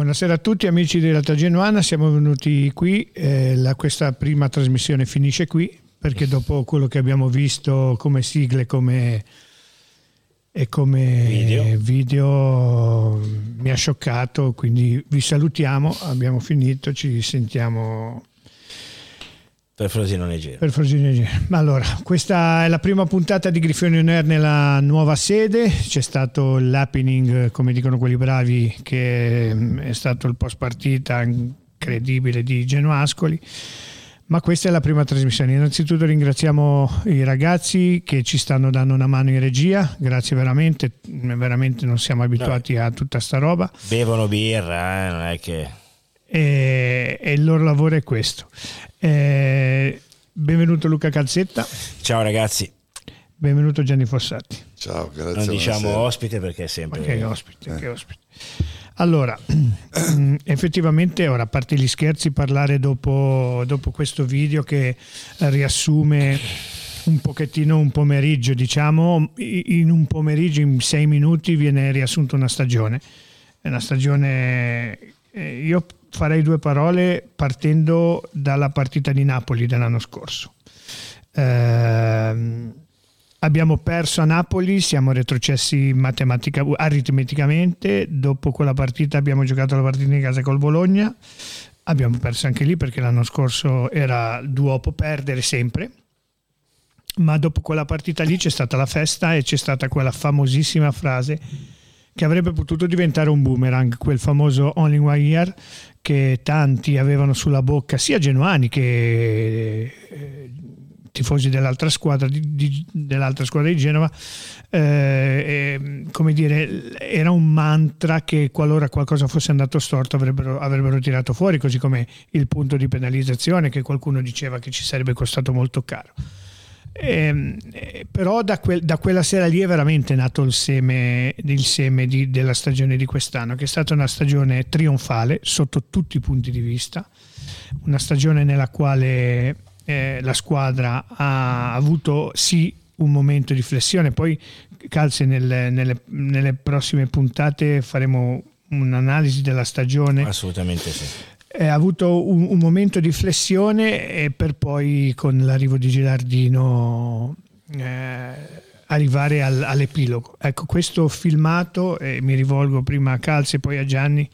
Buonasera a tutti amici di Realtà Genuana, siamo venuti qui, eh, la, questa prima trasmissione finisce qui perché dopo quello che abbiamo visto come sigle come, e come video. video mi ha scioccato, quindi vi salutiamo, abbiamo finito, ci sentiamo per Frosinone Giro. Per Frosinone Giro. Allora, questa è la prima puntata di Griffioni On Air nella nuova sede. C'è stato l'happening, come dicono quelli bravi, che mm, è stato il post partita incredibile di Genoascoli. Ma questa è la prima trasmissione. Innanzitutto ringraziamo i ragazzi che ci stanno dando una mano in regia. Grazie veramente, veramente non siamo abituati no. a tutta sta roba. Bevono birra, eh? non è che e, e, il loro lavoro è questo. Eh, benvenuto Luca Calzetta. Ciao ragazzi. Benvenuto Gianni Fossati. Ciao, grazie. Non diciamo buonasera. ospite perché è sempre... Ma che ospite, eh. che ospite. Allora, effettivamente, ora a parte gli scherzi, parlare dopo, dopo questo video che riassume un pochettino un pomeriggio, diciamo, in un pomeriggio, in sei minuti viene riassunta una stagione. È una stagione... Eh, io farei due parole partendo dalla partita di Napoli dell'anno scorso. Eh, abbiamo perso a Napoli, siamo retrocessi aritmeticamente, dopo quella partita abbiamo giocato la partita in casa col Bologna, abbiamo perso anche lì perché l'anno scorso era duopo perdere sempre, ma dopo quella partita lì c'è stata la festa e c'è stata quella famosissima frase che avrebbe potuto diventare un boomerang, quel famoso Only One Year che tanti avevano sulla bocca, sia genuani che eh, tifosi dell'altra squadra di, di, dell'altra squadra di Genova, eh, come dire, era un mantra che qualora qualcosa fosse andato storto avrebbero, avrebbero tirato fuori, così come il punto di penalizzazione che qualcuno diceva che ci sarebbe costato molto caro. Eh, però da, quel, da, quella sera lì è veramente nato il seme, il seme di, della stagione di quest'anno, che è stata una stagione trionfale sotto tutti i punti di vista, una stagione nella quale eh, la squadra ha avuto sì un momento di flessione, poi Calze nelle, nelle, nelle prossime puntate faremo un'analisi della stagione. Assolutamente sì ha avuto un, un, momento di flessione e per poi con l'arrivo di Gilardino eh, arrivare al, all'epilogo. Ecco, questo filmato, e mi rivolgo prima a Calze e poi a Gianni,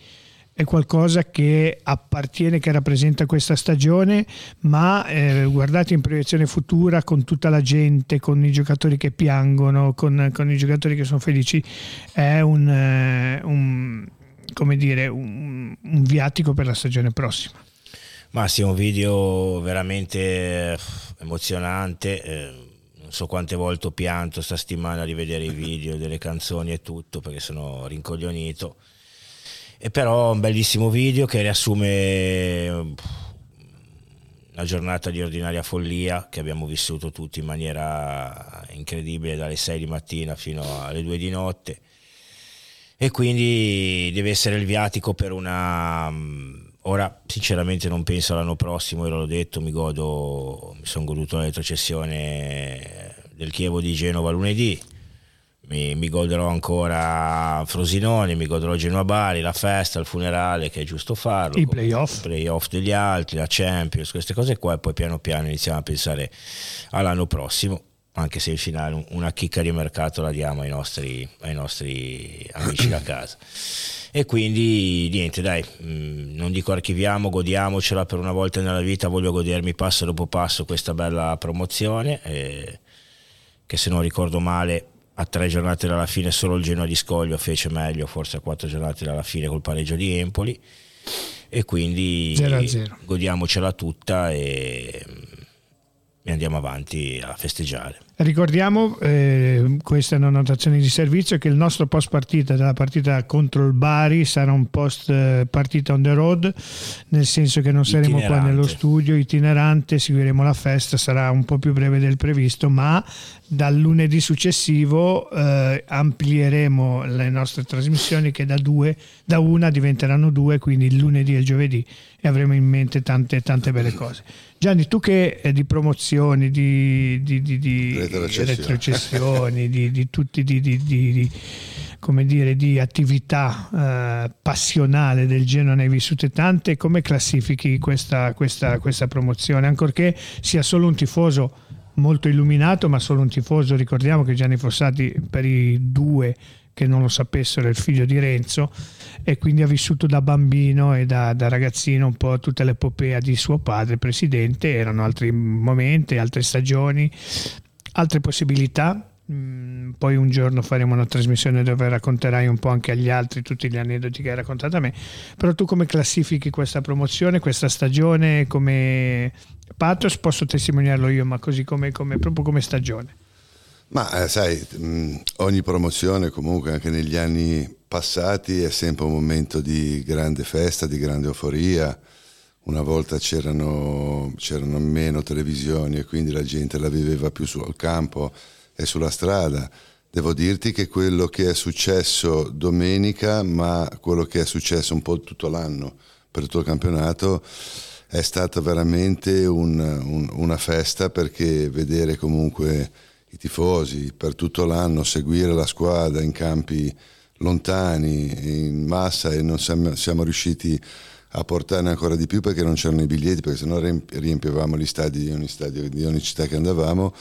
è qualcosa che appartiene, che rappresenta questa stagione, ma eh, guardate in proiezione futura con tutta la gente, con i giocatori che piangono, con, con i giocatori che sono felici, è un, eh, un come dire, un, un viatico per la stagione prossima. Ma sì, un video veramente eh, emozionante. Eh, non so quante volte ho pianto sta settimana a rivedere i video delle canzoni e tutto perché sono rincoglionito. E però un bellissimo video che riassume eh, una giornata di ordinaria follia che abbiamo vissuto tutti in maniera incredibile dalle 6 di mattina fino alle 2 di notte e quindi deve essere il viatico per una... Mm, ora sinceramente non penso all'anno prossimo, io l'ho detto, mi godo, mi sono goduto la retrocessione del Chievo di Genova lunedì, mi, mi, goderò ancora Frosinone, mi goderò Genoa Bari, la festa, il funerale che è giusto farlo, i playoff. i playoff degli altri, la Champions, queste cose qua e poi piano piano iniziamo a pensare all'anno prossimo anche se in finale una chicca di mercato la diamo ai nostri, ai nostri amici da casa. E quindi niente, dai, mm, non dico archiviamo, godiamocela per una volta nella vita, voglio godermi passo dopo passo questa bella promozione, eh, che se non ricordo male a tre giornate dalla fine solo il Genoa di Scoglio fece meglio, forse a quattro giornate dalla fine col pareggio di Empoli. E quindi 0-0. godiamocela tutta e, e andiamo avanti a festeggiare. Ricordiamo, eh, questa è una notazione di servizio, che il nostro post partita della partita contro il Bari sarà un post eh, partita on the road, nel senso che non saremo itinerante. qua nello studio, itinerante, seguiremo la festa, sarà un po' più breve del previsto, ma dal lunedì successivo eh, amplieremo le nostre trasmissioni che da, due, da una diventeranno due, quindi il lunedì e il giovedì e avremo in mente tante, tante belle cose. Gianni, tu che eh, di promozioni, di, di, di, di retrocessioni, di, di, tutti, di, come dire, di attività eh, passionale del Genoa ne hai vissute tante, come classifichi questa, questa, questa promozione? Ancorché sia solo un tifoso molto illuminato, ma solo un tifoso, ricordiamo che Gianni Fossati per i due che non lo sapessero è il figlio di Renzo e quindi ha vissuto da bambino e da, da ragazzino un po' tutta l'epopea di suo padre presidente, erano altri momenti, altre stagioni, altre possibilità. Mm, poi un giorno faremo una trasmissione dove racconterai un po' anche agli altri tutti gli aneddoti che hai raccontato a me. Però tu come classifichi questa promozione, questa stagione come Pathos? Posso testimoniarlo io, ma così come, come proprio come stagione. Ma eh, sai, mh, ogni promozione comunque anche negli anni passati è sempre un momento di grande festa, di grande euforia. Una volta c'erano, c'erano meno televisioni e quindi la gente la viveva più sul campo e sulla strada. Devo dirti che quello che è successo domenica, ma quello che è successo un po' tutto l'anno per tutto il campionato, è stata veramente un, un, una festa perché vedere comunque i tifosi per tutto l'anno seguire la squadra in campi lontani, in massa e non siamo, siamo riusciti a portarne ancora di più perché non c'erano i biglietti, perché sennò riempivamo gli stadi di ogni, stadio, di ogni città che andavamo.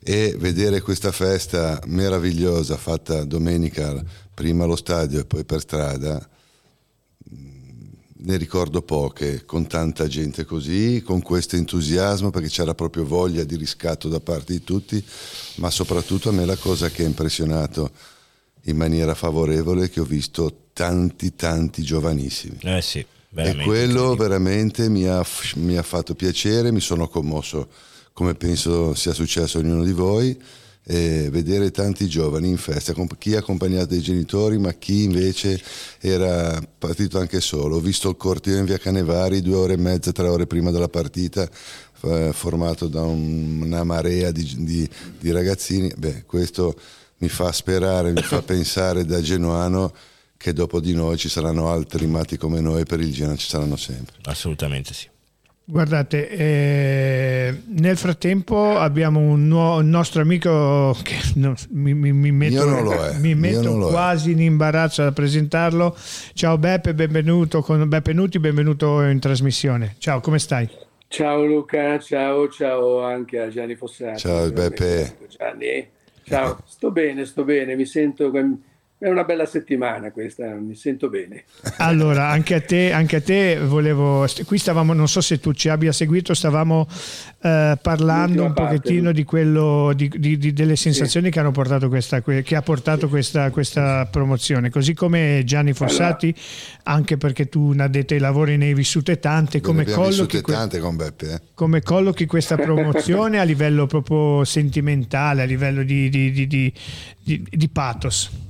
E vedere questa festa meravigliosa fatta domenica prima allo stadio e poi per strada ne ricordo poche, con tanta gente così, con questo entusiasmo, perché c'era proprio voglia di riscatto da parte di tutti, ma soprattutto a me la cosa che ha impressionato in maniera favorevole è che ho visto tanti, tanti giovanissimi. Eh sì, e quello veramente mi ha, mi ha fatto piacere, mi sono commosso, come penso sia successo a ognuno di voi eh, vedere tanti giovani in festa, chi accompagnato dai genitori, ma chi invece era partito anche solo. Ho visto il cortile in via Canevari due ore e mezza, tre ore prima della partita, eh, formato da un, una marea di, di, di ragazzini. Beh, questo mi fa sperare, mi fa pensare da genuano che dopo di noi ci saranno altri matti come noi, per il Genoa ci saranno sempre. Assolutamente sì. Guardate, eh, nel frattempo abbiamo un, nuovo, un nostro amico che no, mi, mi, mi, metto, mi metto quasi in imbarazzo a presentarlo. Ciao Beppe, benvenuto con Beppe Nuti, benvenuto in trasmissione. Ciao, come stai? Ciao Luca, ciao, ciao anche a Gianni Fossati. Ciao Beppe. Gianni. Ciao, sto bene, sto bene, mi sento è una bella settimana questa, mi sento bene. Allora, anche a te, anche a te volevo. Qui stavamo, non so se tu ci abbia seguito, stavamo eh, parlando un parte, pochettino di quello, di, di, di, delle sensazioni sì. che, hanno portato questa, che ha portato questa, questa promozione. Così come Gianni Fossati, allora. anche perché tu una detta ai lavori ne hai vissute tante, come collochi, tante con Beppe, eh? come collochi questa promozione a livello proprio sentimentale, a livello di, di pathos?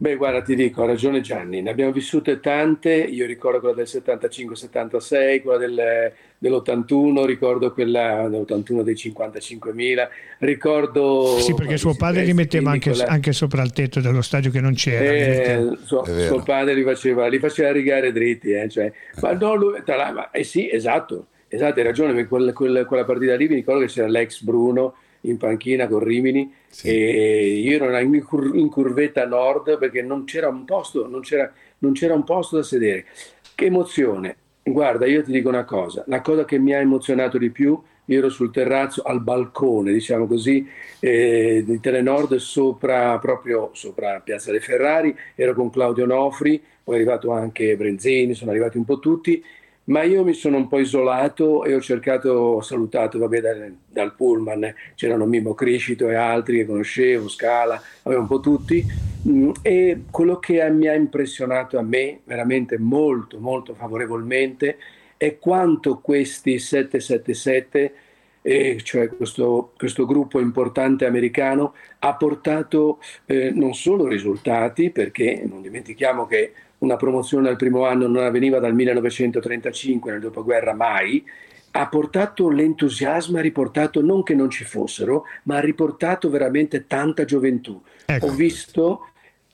Beh, guarda, ti dico, ha ragione Gianni, ne abbiamo vissute tante, io ricordo quella del 75-76, quella del, dell'81, ricordo quella dell'81 dei 55.000, ricordo... Sì, perché suo padre li metteva anche, quella... anche, sopra il tetto dello stadio che non c'era. Eh, suo, suo, padre li faceva, li faceva rigare dritti, eh, cioè, ma no, lui, tra ma, eh sì, esatto, esatto, hai ragione, quella, quella, quella partita lì mi ricordo che c'era l'ex Bruno, in panchina con Rimini sì. e io ero in, cur- in, curvetta nord perché non c'era un posto, non c'era, non c'era un posto da sedere. Che emozione! Guarda, io ti dico una cosa, la cosa che mi ha emozionato di più, io ero sul terrazzo, al balcone, diciamo così, eh, di Telenord, sopra, proprio sopra Piazza dei Ferrari, ero con Claudio Nofri, poi è arrivato anche Brenzini, sono arrivati un po' tutti ma io mi sono un po' isolato e ho cercato, ho salutato, vabbè, dal, dal pullman, c'erano Mimo Crescito e altri che conoscevo, Scala, avevo un po' tutti, mm, e quello che mi ha impressionato a me veramente molto, molto favorevolmente è quanto questi 777 eh, cioè questo, questo, gruppo importante americano, ha portato eh, non solo risultati, perché non dimentichiamo che una promozione al primo anno non avveniva dal 1935, nel dopoguerra mai, ha portato l'entusiasmo, ha riportato non che non ci fossero, ma ha riportato veramente tanta gioventù. Ecco. Ho, visto,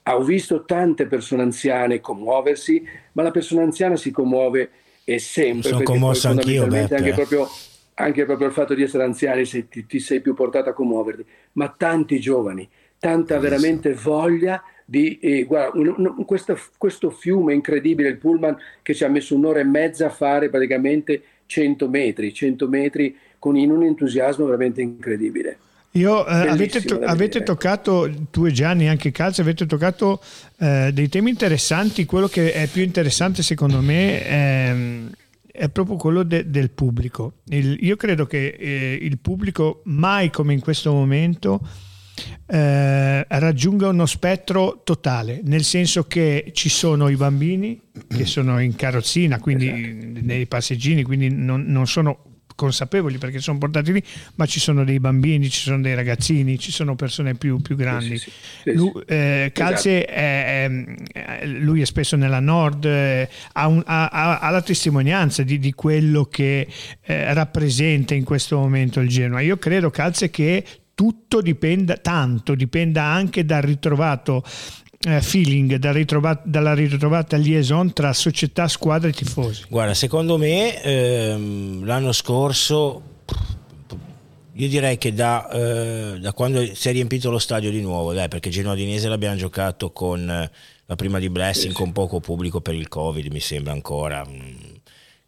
ho visto tante persone anziane commuoversi, ma la persona anziana si commuove e sempre. Sono commosso anch'io, Beppe. Anche proprio, anche proprio il fatto di essere anziani sei, ti, ti sei più portato a commuoverti, ma tanti giovani, tanta veramente voglia di, eh, guarda, un, un, questo, questo, fiume incredibile, il pullman che ci ha messo un'ora e mezza a fare praticamente 100 metri, 100 metri con in un entusiasmo veramente incredibile. Io, eh, avete, to- avete, toccato, tu e Gianni, anche Calcio, avete toccato eh, dei temi interessanti. Quello che è più interessante secondo me è, è proprio quello de- del pubblico. Il, io credo che eh, il pubblico mai come in questo momento eh, raggiunga uno spettro totale, nel senso che ci sono i bambini che sono in carrozzina, quindi esatto. nei passeggini, quindi non, non sono consapevoli perché sono portati lì, ma ci sono dei bambini, ci sono dei ragazzini, ci sono persone più, più grandi. Sì, sì, sì, lui, eh, Calze esatto. è, è, lui è spesso nella nord, eh, ha, un, ha, ha, la testimonianza di, di quello che eh, rappresenta in questo momento il Genoa. Io credo Calze che tutto dipenda, tanto dipenda anche dal ritrovato eh, feeling, da ritrovat- dalla ritrovata liaison tra società, squadra e tifosi? Guarda, secondo me ehm, l'anno scorso io direi che da, eh, da, quando si è riempito lo stadio di nuovo, dai, perché Genoa Dinese l'abbiamo giocato con la prima di Blessing, con poco pubblico per il Covid, mi sembra ancora.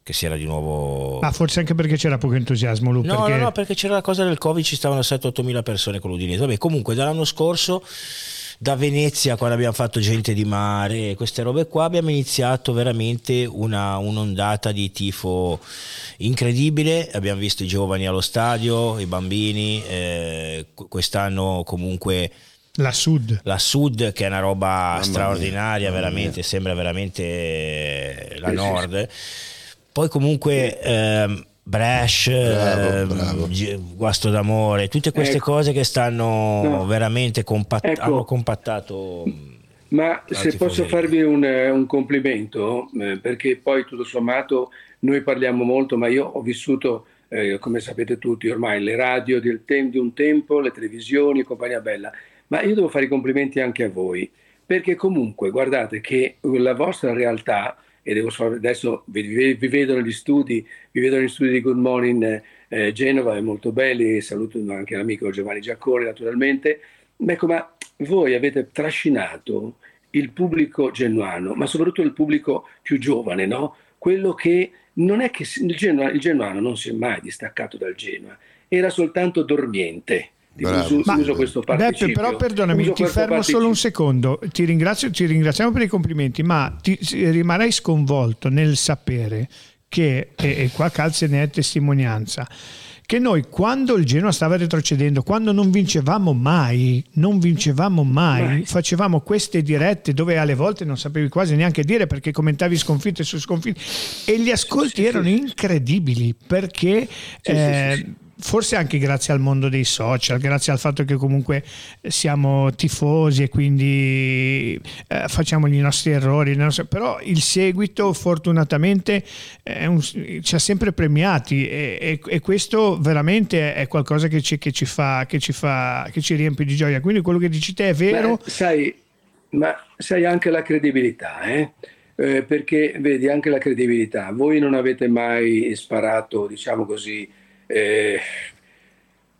Che si era di nuovo... Ma forse anche perché c'era poco entusiasmo, Lu, No, perché... no, no, perché c'era la cosa del Covid, ci stavano 7-8 mila persone con l'Udinese. Vabbè, comunque dall'anno scorso da Venezia quando abbiamo fatto gente di mare, queste robe qua, abbiamo iniziato veramente una, un'ondata di tifo incredibile, abbiamo visto i giovani allo stadio, i bambini, eh, quest'anno comunque... La Sud. La Sud che è una roba Mamma straordinaria, mia. veramente, sembra veramente la Nord. Poi comunque... Eh, Brash, bravo, eh, Guasto d'amore, tutte queste ecco. cose che stanno no. veramente compatt- ecco. hanno compattato. Ma se posso farvi un, un complimento, eh, perché poi tutto sommato noi parliamo molto, ma io ho vissuto, eh, come sapete tutti ormai, le radio tem- di un tempo, le televisioni, compagnia bella, ma io devo fare i complimenti anche a voi, perché comunque guardate che la vostra realtà e devo, adesso vi, vi, vi, vedo negli studi, vi vedo negli studi di Good Morning eh, Genova, è molto belli, saluto anche l'amico Giovanni Giacconi naturalmente, ecco, ma voi avete trascinato il pubblico genuano, ma soprattutto il pubblico più giovane, no? quello che non è che il genuano non si è mai distaccato dal Genoa, era soltanto dormiente Uso, uso, questo participio. Beppe, però perdonami, uso ti fermo participio. solo un secondo. Ti, ringrazio, ti ringraziamo per i complimenti, ma ti, rimarrai sconvolto nel sapere che, e, e qua Calze ne è testimonianza, che noi quando il Genoa stava retrocedendo, quando non vincevamo mai, non vincevamo mai, mai, facevamo queste dirette dove alle volte non sapevi quasi neanche dire perché commentavi sconfitte su sconfitte e gli ascolti sì, sì, erano sì. incredibili perché... Eh, forse anche grazie al mondo dei social, grazie al fatto che comunque siamo tifosi e quindi eh, facciamo i nostri errori, però il seguito fortunatamente un, ci ha sempre premiati e, e, e, questo veramente è qualcosa che ci, che ci, fa, che ci, fa, che ci riempie di gioia. Quindi quello che dici te è vero. Beh, sai, ma sai anche la credibilità, eh? Eh, perché vedi anche la credibilità. Voi non avete mai sparato, diciamo così, eh,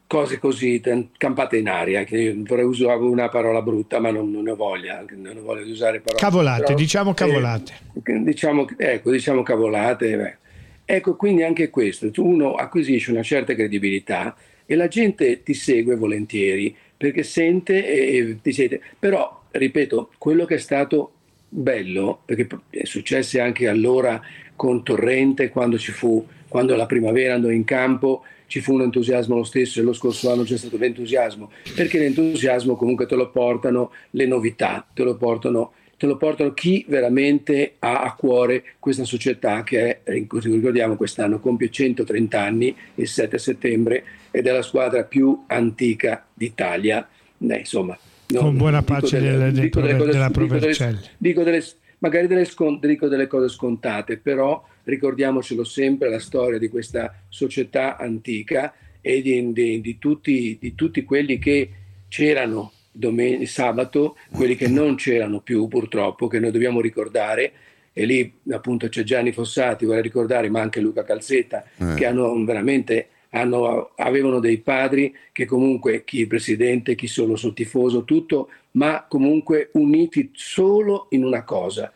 cose così campate in aria, che usare una parola brutta, ma non, non ne ho voglia, non ho voglia di usare parole. Cavolate, però, diciamo cavolate. Eh, diciamo, ecco, diciamo cavolate. Beh. Ecco, quindi anche questo, uno acquisisce una certa credibilità e la gente ti segue volentieri perché sente e ti siete. Però, ripeto, quello che è stato bello, perché è successo anche allora con Torrente quando ci fu quando la primavera andò in campo ci fu un entusiasmo lo stesso e lo scorso anno c'è stato l'entusiasmo, perché l'entusiasmo comunque te lo portano le novità, te lo portano, te lo portano chi veramente ha a cuore questa società che è, ricordiamo quest'anno compie 130 anni il 7 settembre ed è la squadra più antica d'Italia. Eh, insomma, no, Con buona pace delle, delle, delle, cose, della Provercelli. Dico delle, magari delle, dico delle cose scontate, però ricordiamocelo sempre, la storia di questa società antica e di, di, di, tutti, di tutti, quelli che c'erano domen- sabato, quelli che non c'erano più purtroppo, che noi dobbiamo ricordare. E lì appunto c'è Gianni Fossati, vorrei ricordare, ma anche Luca Calzetta, eh. che hanno veramente hanno, avevano dei padri che comunque, chi il presidente, chi solo sul tifoso, tutto, ma comunque uniti solo in una cosa,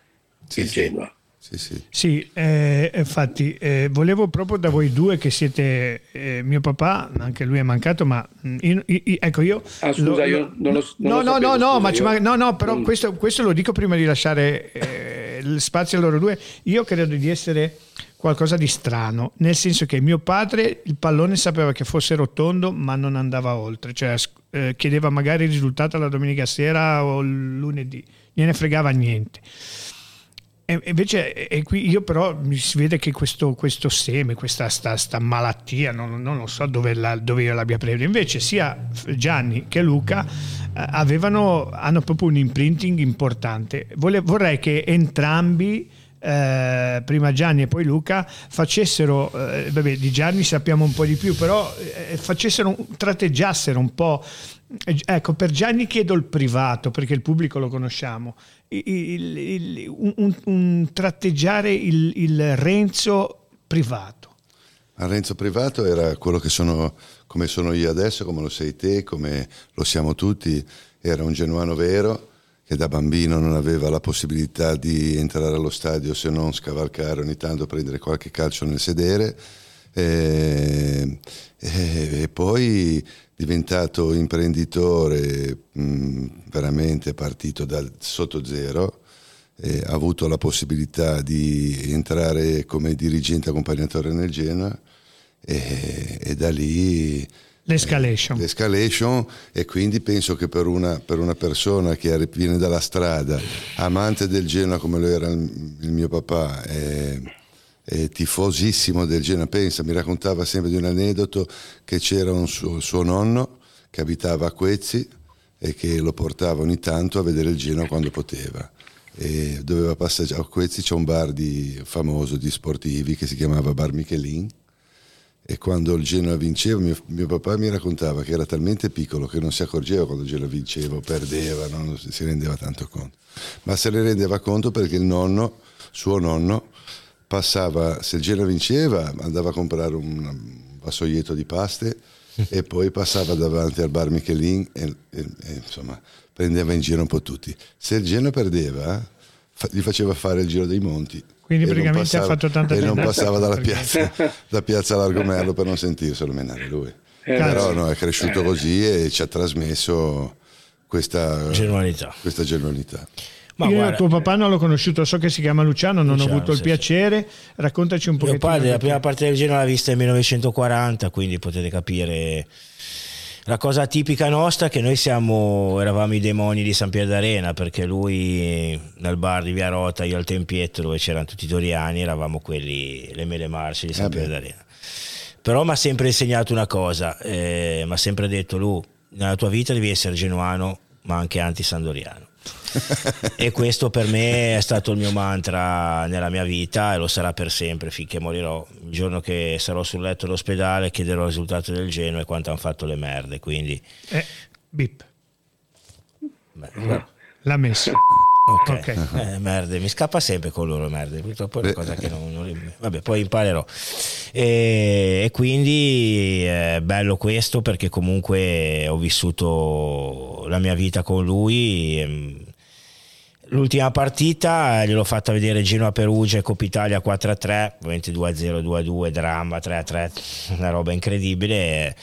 sì, il. Genoa. Sì, sì. sì eh, infatti eh, volevo proprio da voi due che siete eh, mio papà, anche lui è mancato, ma mm, io, io, ecco io... Ah scusa, lo, io non lo, non no, lo no, sapevo, no, no, ma, io... no, no, però mm. questo, questo, lo dico prima di lasciare eh, il spazio a loro due. Io credo di essere qualcosa di strano, nel senso che mio padre il pallone sapeva che fosse rotondo ma non andava oltre, cioè eh, chiedeva magari il risultato la domenica sera o il lunedì, gliene fregava niente. E invece e qui io però mi si vede che questo, questo seme, questa sta, sta malattia, non, non, so dove, la, dove, io l'abbia preso. Invece sia Gianni che Luca eh, avevano, hanno proprio un imprinting importante. Vole, vorrei che entrambi eh, prima Gianni e poi Luca facessero, eh, vabbè di Gianni sappiamo un po' di più, però eh, facessero, tratteggiassero un po', ecco per Gianni chiedo il privato perché il pubblico lo conosciamo, il, il, il, un, un, tratteggiare il, Renzo privato. Ma Renzo privato era quello che sono, come sono io adesso, come lo sei te, come lo siamo tutti, era un genuano vero che da bambino non aveva la possibilità di entrare allo stadio se non scavalcare ogni tanto, prendere qualche calcio nel sedere. E, e, e poi diventato imprenditore mh, veramente partito dal sotto zero ha avuto la possibilità di entrare come dirigente accompagnatore nel Genoa e, e da lì L'escalation. L'escalation e quindi penso che per una, per una, persona che viene dalla strada, amante del Genoa come lo era il, il mio papà, è, è, tifosissimo del Genoa, pensa, mi raccontava sempre di un aneddoto che c'era un suo, suo nonno che abitava a Quezzi e che lo portava ogni tanto a vedere il Genoa quando poteva. E doveva passare a Quezzi c'è un bar di, famoso di sportivi che si chiamava Bar Michelin. E quando il Genoa vinceva mio, mio, papà mi raccontava che era talmente piccolo che non si accorgeva quando il Genoa vinceva o perdeva, non si rendeva tanto conto, ma se ne rendeva conto perché il nonno, suo nonno, passava, se il Genoa vinceva andava a comprare un vassoietto di paste e poi passava davanti al bar Michelin e, e, e insomma prendeva in giro un po' tutti. Se il Genoa perdeva, fa, gli faceva fare il giro dei monti quindi praticamente passava, ha fatto tanta E non passava dalla piazza, da piazza Largomello per non sentirselo menare lui. Eh, Però no, è cresciuto eh. così e ci ha trasmesso questa genuinità. Questa genuinità. Ma Io guarda, tuo papà non l'ho conosciuto, so che si chiama Luciano, non Luciano, ho avuto il sì, piacere. Raccontaci un po'. Mio padre la prima parte del Genoa l'ha vista nel 1940, quindi potete capire la cosa tipica nostra è che noi siamo, eravamo i demoni di San Pier d'Arena perché lui nel bar di Via Rota, io al Tempietto dove c'erano tutti i toriani, eravamo quelli, le mele marce di San Pier d'Arena. Però mi ha sempre insegnato una cosa, eh, mi ha sempre detto Lu, nella tua vita devi essere genuano ma anche anti-sandoriano e questo per me è stato il mio mantra nella mia vita e lo sarà per sempre finché morirò. Il giorno che sarò sul letto d'ospedale chiederò il risultato del Genoa e quanto hanno fatto le merde. Quindi... Eh, bip. Beh, L'ha messo. Ok, okay. Eh, merde, mi scappa sempre con loro merde, purtroppo è una cosa che non, non vabbè, poi imparerò. E, e quindi è bello questo perché comunque ho vissuto la mia vita con lui. E, L'ultima partita gliel'ho fatta vedere Genoa-Perugia e Coppa Italia 4-3, ovviamente 2-0, 2-2, dramma 3-3, una roba incredibile.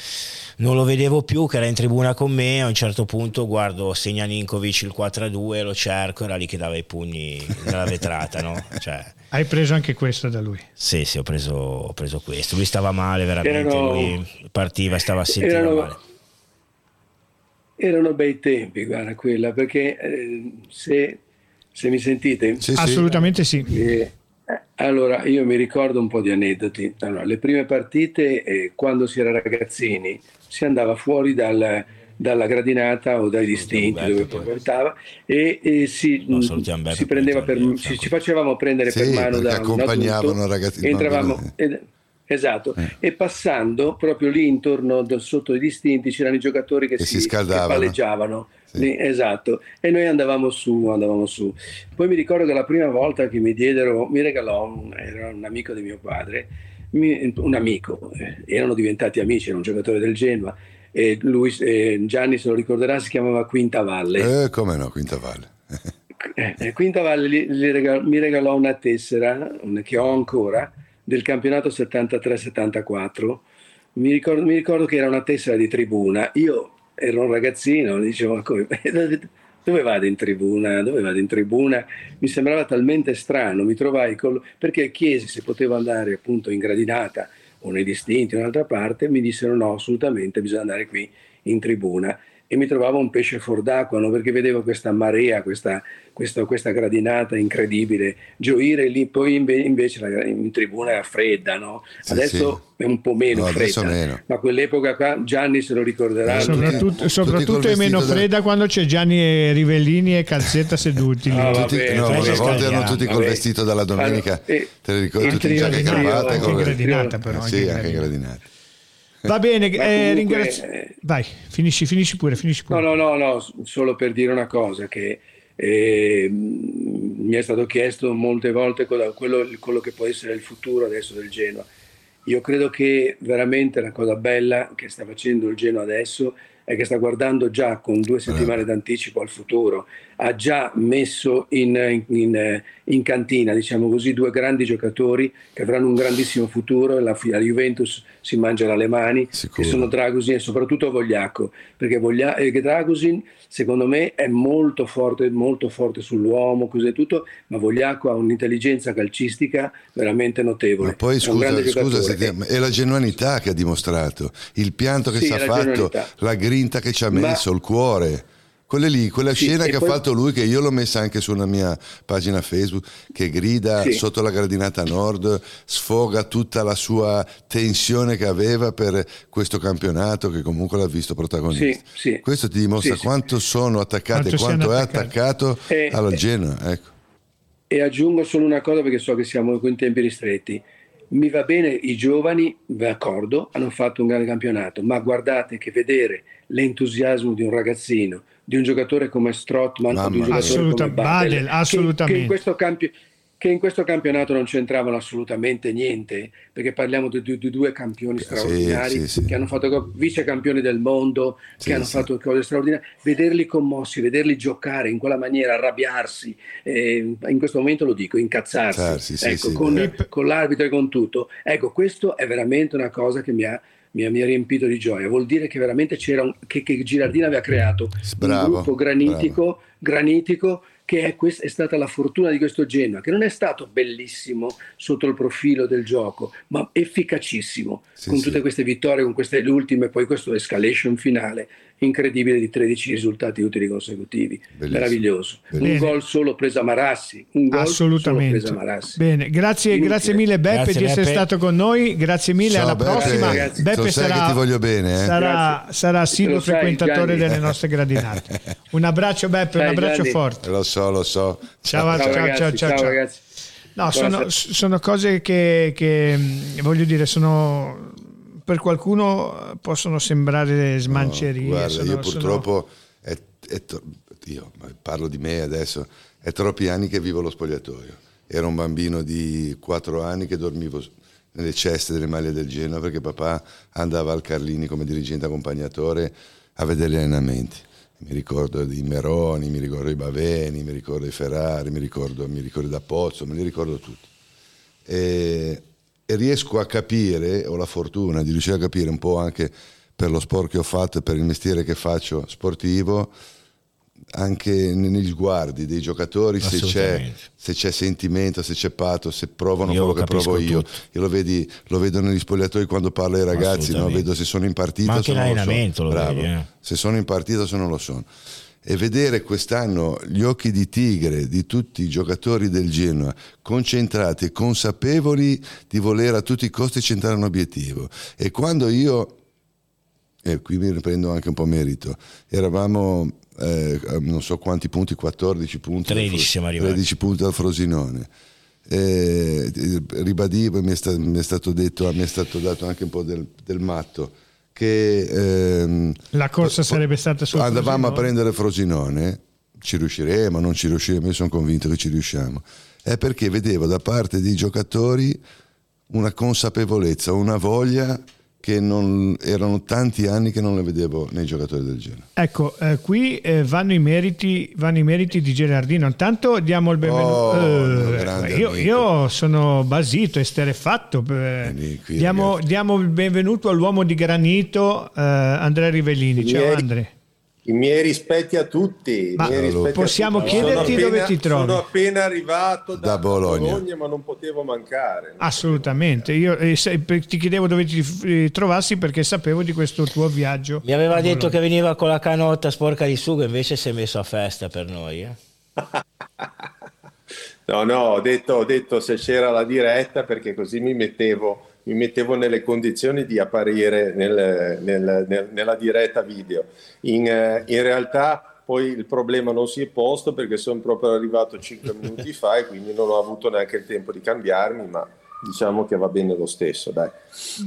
Non lo vedevo più che era in tribuna con me, a un certo punto guardo segna Ninkovic il 4-2, lo cerco, era lì che dava i pugni nella vetrata. no? cioè, Hai preso anche questo da lui? Sì, sì, ho preso, ho preso questo. Lui stava male veramente, erano, lui partiva, stava sentire erano, male. Erano bei tempi, guarda quella, perché eh, se se mi sentite? Sì, Assolutamente sì. Eh, allora, io mi ricordo un po' di aneddoti. Allora, le prime partite, eh, quando si era ragazzini, si andava fuori dal, dalla gradinata o dai distinti dove portava e, e si, no, si, prendeva per, ci, ci, facevamo prendere sì, per mano da un adulto, ragazzi, entravamo, ed, Esatto, eh. e passando proprio lì intorno sotto i distinti c'erano i giocatori che, si, si scaldavano. Che palleggiavano. Sì. Lì, esatto, e noi andavamo su, andavamo su. Poi mi ricordo che la prima volta che mi diedero, mi regalò, un, era un amico di mio padre, un amico, eh, erano diventati amici, era un giocatore del Genoa, e lui, eh, Gianni se lo ricorderà, si chiamava Quinta Valle. Eh, come no, Quinta Valle. eh, eh Quinta Valle gli, gli regalò, mi regalò una tessera, che ho ancora, del campionato 73-74. Mi ricordo, mi ricordo che era una tessera di tribuna. Io ero un ragazzino, dicevo, dove vado in tribuna? Dove vado in tribuna? Mi sembrava talmente strano, mi trovai col... perché chiesi se potevo andare appunto in gradinata o nei distinti un'altra parte, mi dissero no, assolutamente bisogna andare qui in tribuna e mi trovavo un pesce fuor d'acqua no? perché vedevo questa marea, questa, questa, questa, gradinata incredibile gioire lì, poi invece la, in tribuna era fredda, no? sì, adesso sì. è un po' meno no, fredda, meno. ma quell'epoca qua Gianni se lo ricorderà. Eh, soprattutto, soprattutto è meno fredda da... quando c'è Gianni Rivellini e Calzetta seduti lì. Ah, tutti, no, una volta erano tutti col vestito dalla domenica, allora, te li ricordi tutti in giacca e cravatta? Anche in gradinata però. Sì, anche in gradinata. Va bene, eh, comunque, ringrazio. Vai, finisci, finisci pure, finisci pure. No, no, no, no, solo per dire una cosa che eh, mi è stato chiesto molte volte quello, quello, che può essere il futuro adesso del Genoa. Io credo che veramente la cosa bella che sta facendo il Genoa adesso è che sta guardando già con due settimane d'anticipo al futuro, ha già messo in, in, in, cantina, diciamo così, due grandi giocatori che avranno un grandissimo futuro la, la Juventus si mangerà le mani, Sicuro. che sono Dragusin e soprattutto Vogliacco, perché Voglia, eh, Dragusin secondo me è molto forte, molto forte sull'uomo, così tutto, ma Vogliacco ha un'intelligenza calcistica veramente notevole. Ma poi scusa, scusa se ti, è la genuinità che ha dimostrato, il pianto che sì, si è fatto, genuinità. la grinta che ci ha messo, ma, il cuore. Quelle lì, quella sì, scena che poi... ha fatto lui, che io l'ho messa anche sulla mia pagina Facebook, che grida sì. sotto la gradinata nord, sfoga tutta la sua tensione che aveva per questo campionato, che comunque l'ha visto protagonista. Sì, Questo ti dimostra quanto sono attaccati e quanto è attaccato e, alla Genoa. Ecco. E aggiungo solo una cosa perché so che siamo in tempi ristretti. Mi va bene i giovani, d'accordo, hanno fatto un grande campionato, ma guardate che vedere l'entusiasmo di un ragazzino di un giocatore come Strottman o di un giocatore Assoluta, come Badel, Badel assolutamente. Che, che, in questo campi, che, in questo campionato non c'entravano assolutamente niente, perché parliamo di, di, di due campioni straordinari sì, sì, sì. che hanno fatto vice campioni del mondo, che hanno fatto cose straordinarie. Vederli commossi, vederli giocare in quella maniera, arrabbiarsi, eh, in questo momento lo dico, incazzarsi, ecco, con, con l'arbitro e con tutto. Ecco, questo è veramente una cosa che mi ha mi ha, mi ha, riempito di gioia. Vuol dire che veramente c'era un, che, che Girardino aveva creato bravo, un gruppo granitico, granitico che è, questa, è, stata la fortuna di questo Genoa, che non è stato bellissimo sotto il profilo del gioco, ma efficacissimo, sì, con tutte sì. queste vittorie, con queste ultime, poi questo escalation finale incredibile di 13 risultati utili consecutivi. Bellissimo. Meraviglioso. Bene. Un gol solo presa Marassi. Un gol Assolutamente. Solo presa Marassi. Bene, grazie, grazie mille Beppe grazie, di essere Beppe. stato con noi. Grazie mille, Ciao, alla Beppe. prossima. Ragazzi. Beppe sarà, ti voglio bene, eh? sarà, sarà assiduo frequentatore delle nostre gradinate. Un abbraccio Beppe, un abbraccio Gianni. forte. Lo so, lo so. Ciao, ciao, ciao, ciao, ciao, ciao. ragazzi. No, sono, sono, cose che, che voglio dire, sono per qualcuno possono sembrare smancerie. No, guarda, sono, io purtroppo, sono... è, è to- io parlo di me adesso, è troppi anni che vivo lo spogliatoio. Ero un bambino di 4 anni che dormivo nelle ceste delle maglie del Genoa perché papà andava al Carlini come dirigente accompagnatore a vedere gli allenamenti. Mi ricordo di Meroni, mi ricordo i Baveni, mi ricordo i Ferrari, mi ricordo, mi ricordo da Pozzo, me li ricordo tutti. E e riesco a capire, ho la fortuna di riuscire a capire un po' anche per lo sport che ho fatto e per il mestiere che faccio sportivo, anche negli sguardi dei giocatori se c'è, se c'è, sentimento, se c'è patto, se provano io quello che provo io. Tutto. Io lo, vedi, lo, vedo negli spogliatoi quando parlo ai ragazzi, no? vedo se sono in partita o se non lo sono. Lo vedi, eh. Se sono in partita o se non lo sono e vedere quest'anno gli occhi di tigre di tutti i giocatori del Genoa concentrati e consapevoli di voler a tutti i costi centrare un obiettivo. E quando io, e qui mi riprendo anche un po' merito, eravamo eh, non so quanti punti, 14 punti, 13, 13 punti al Frosinone. Eh, ribadivo, mi è, stato, mi è, stato detto, mi è stato dato anche un po' del, del matto che ehm, la corsa sarebbe stata sul andavamo Frosinone. a prendere Frosinone ci riusciremo, non ci riusciremo io sono convinto che ci riusciamo è perché vedevo da parte dei giocatori una consapevolezza, una voglia che non, erano tanti anni che non le vedevo nei giocatori del genere. Ecco, eh, qui eh, vanno, i meriti, vanno, i meriti, di Gerardino. Intanto diamo il benvenuto. Oh, eh, io, io, sono basito, esterefatto. Vieni, diamo, diamo, il benvenuto all'uomo di granito, eh, Andrea Rivellini. Ciao. Andrea. I miei rispetti a tutti. Rispetti possiamo a tutti. chiederti appena, dove ti trovi? Sono appena arrivato da, da Bologna. Bologna. ma non potevo mancare. Assolutamente. Io eh, ti chiedevo dove ti eh, trovassi perché sapevo di questo tuo viaggio. Mi aveva detto che veniva con la canotta sporca di sugo, invece si è messo a festa per noi. Eh? no, no, ho detto, ho detto se c'era la diretta perché così mi mettevo mi mettevo nelle condizioni di apparire nel, nel, nel, nella diretta video. In, eh, in, realtà poi il problema non si è posto perché sono proprio arrivato 5 minuti fa e quindi non ho avuto neanche il tempo di cambiarmi, ma diciamo che va bene lo stesso. Dai.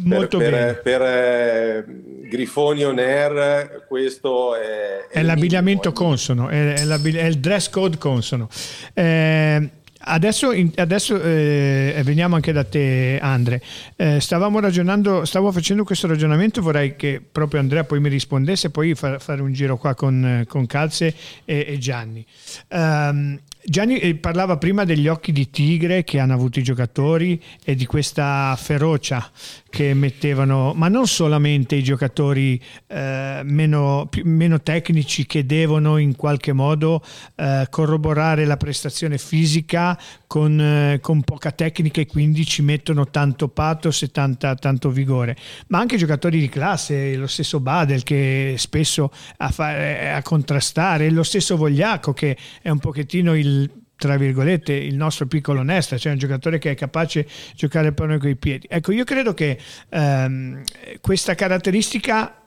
Molto per, bene. Per, per eh, Grifoni On Air questo è... È, è l'abbigliamento minimo. consono, è, è, è, il dress code consono. Eh, Adesso, adesso eh, veniamo anche da te, Andre. Eh, stavamo ragionando, stavo facendo questo ragionamento. Vorrei che proprio Andrea poi mi rispondesse, poi far, fare un giro qua con, con Calze e, e Gianni. Um, Gianni eh, parlava prima degli occhi di tigre che hanno avuto i giocatori e di questa ferocia che mettevano, ma non solamente i giocatori eh, meno, più, meno, tecnici che devono in qualche modo eh, corroborare la prestazione fisica con, eh, con, poca tecnica e quindi ci mettono tanto pathos e tanta, tanto vigore, ma anche giocatori di classe, lo stesso Badel che spesso a, fare, a contrastare, lo stesso Vogliaco che è un pochettino il tra virgolette il nostro piccolo Nesta, cioè un giocatore che è capace di giocare il pallone con i piedi. Ecco, io credo che ehm, questa caratteristica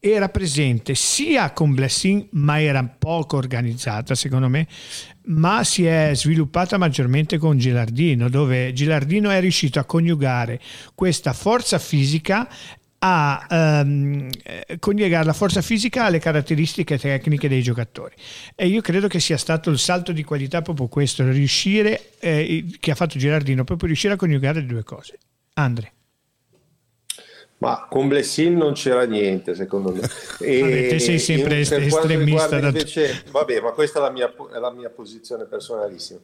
era presente sia con Blessing, ma era poco organizzata secondo me, ma si è sviluppata maggiormente con Gilardino, dove Gilardino è riuscito a coniugare questa forza fisica a ehm, coniugare la forza fisica alle caratteristiche tecniche dei giocatori. E io credo che sia stato il salto di qualità proprio questo, riuscire, eh, che ha fatto Girardino, proprio riuscire a coniugare le due cose. Andre. Ma con Blessin non c'era niente, secondo me. E, vabbè, te sei sempre est- estremista. Da... Invece, vabbè, ma questa è la, mia, è la mia posizione personalissima.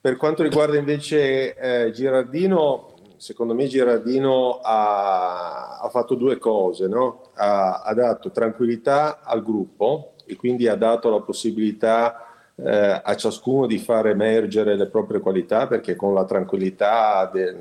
Per quanto riguarda invece eh, Girardino, secondo me Girardino ha, ha fatto due cose, no? ha, ha, dato tranquillità al gruppo e quindi ha dato la possibilità eh, a ciascuno di far emergere le proprie qualità perché con la tranquillità de,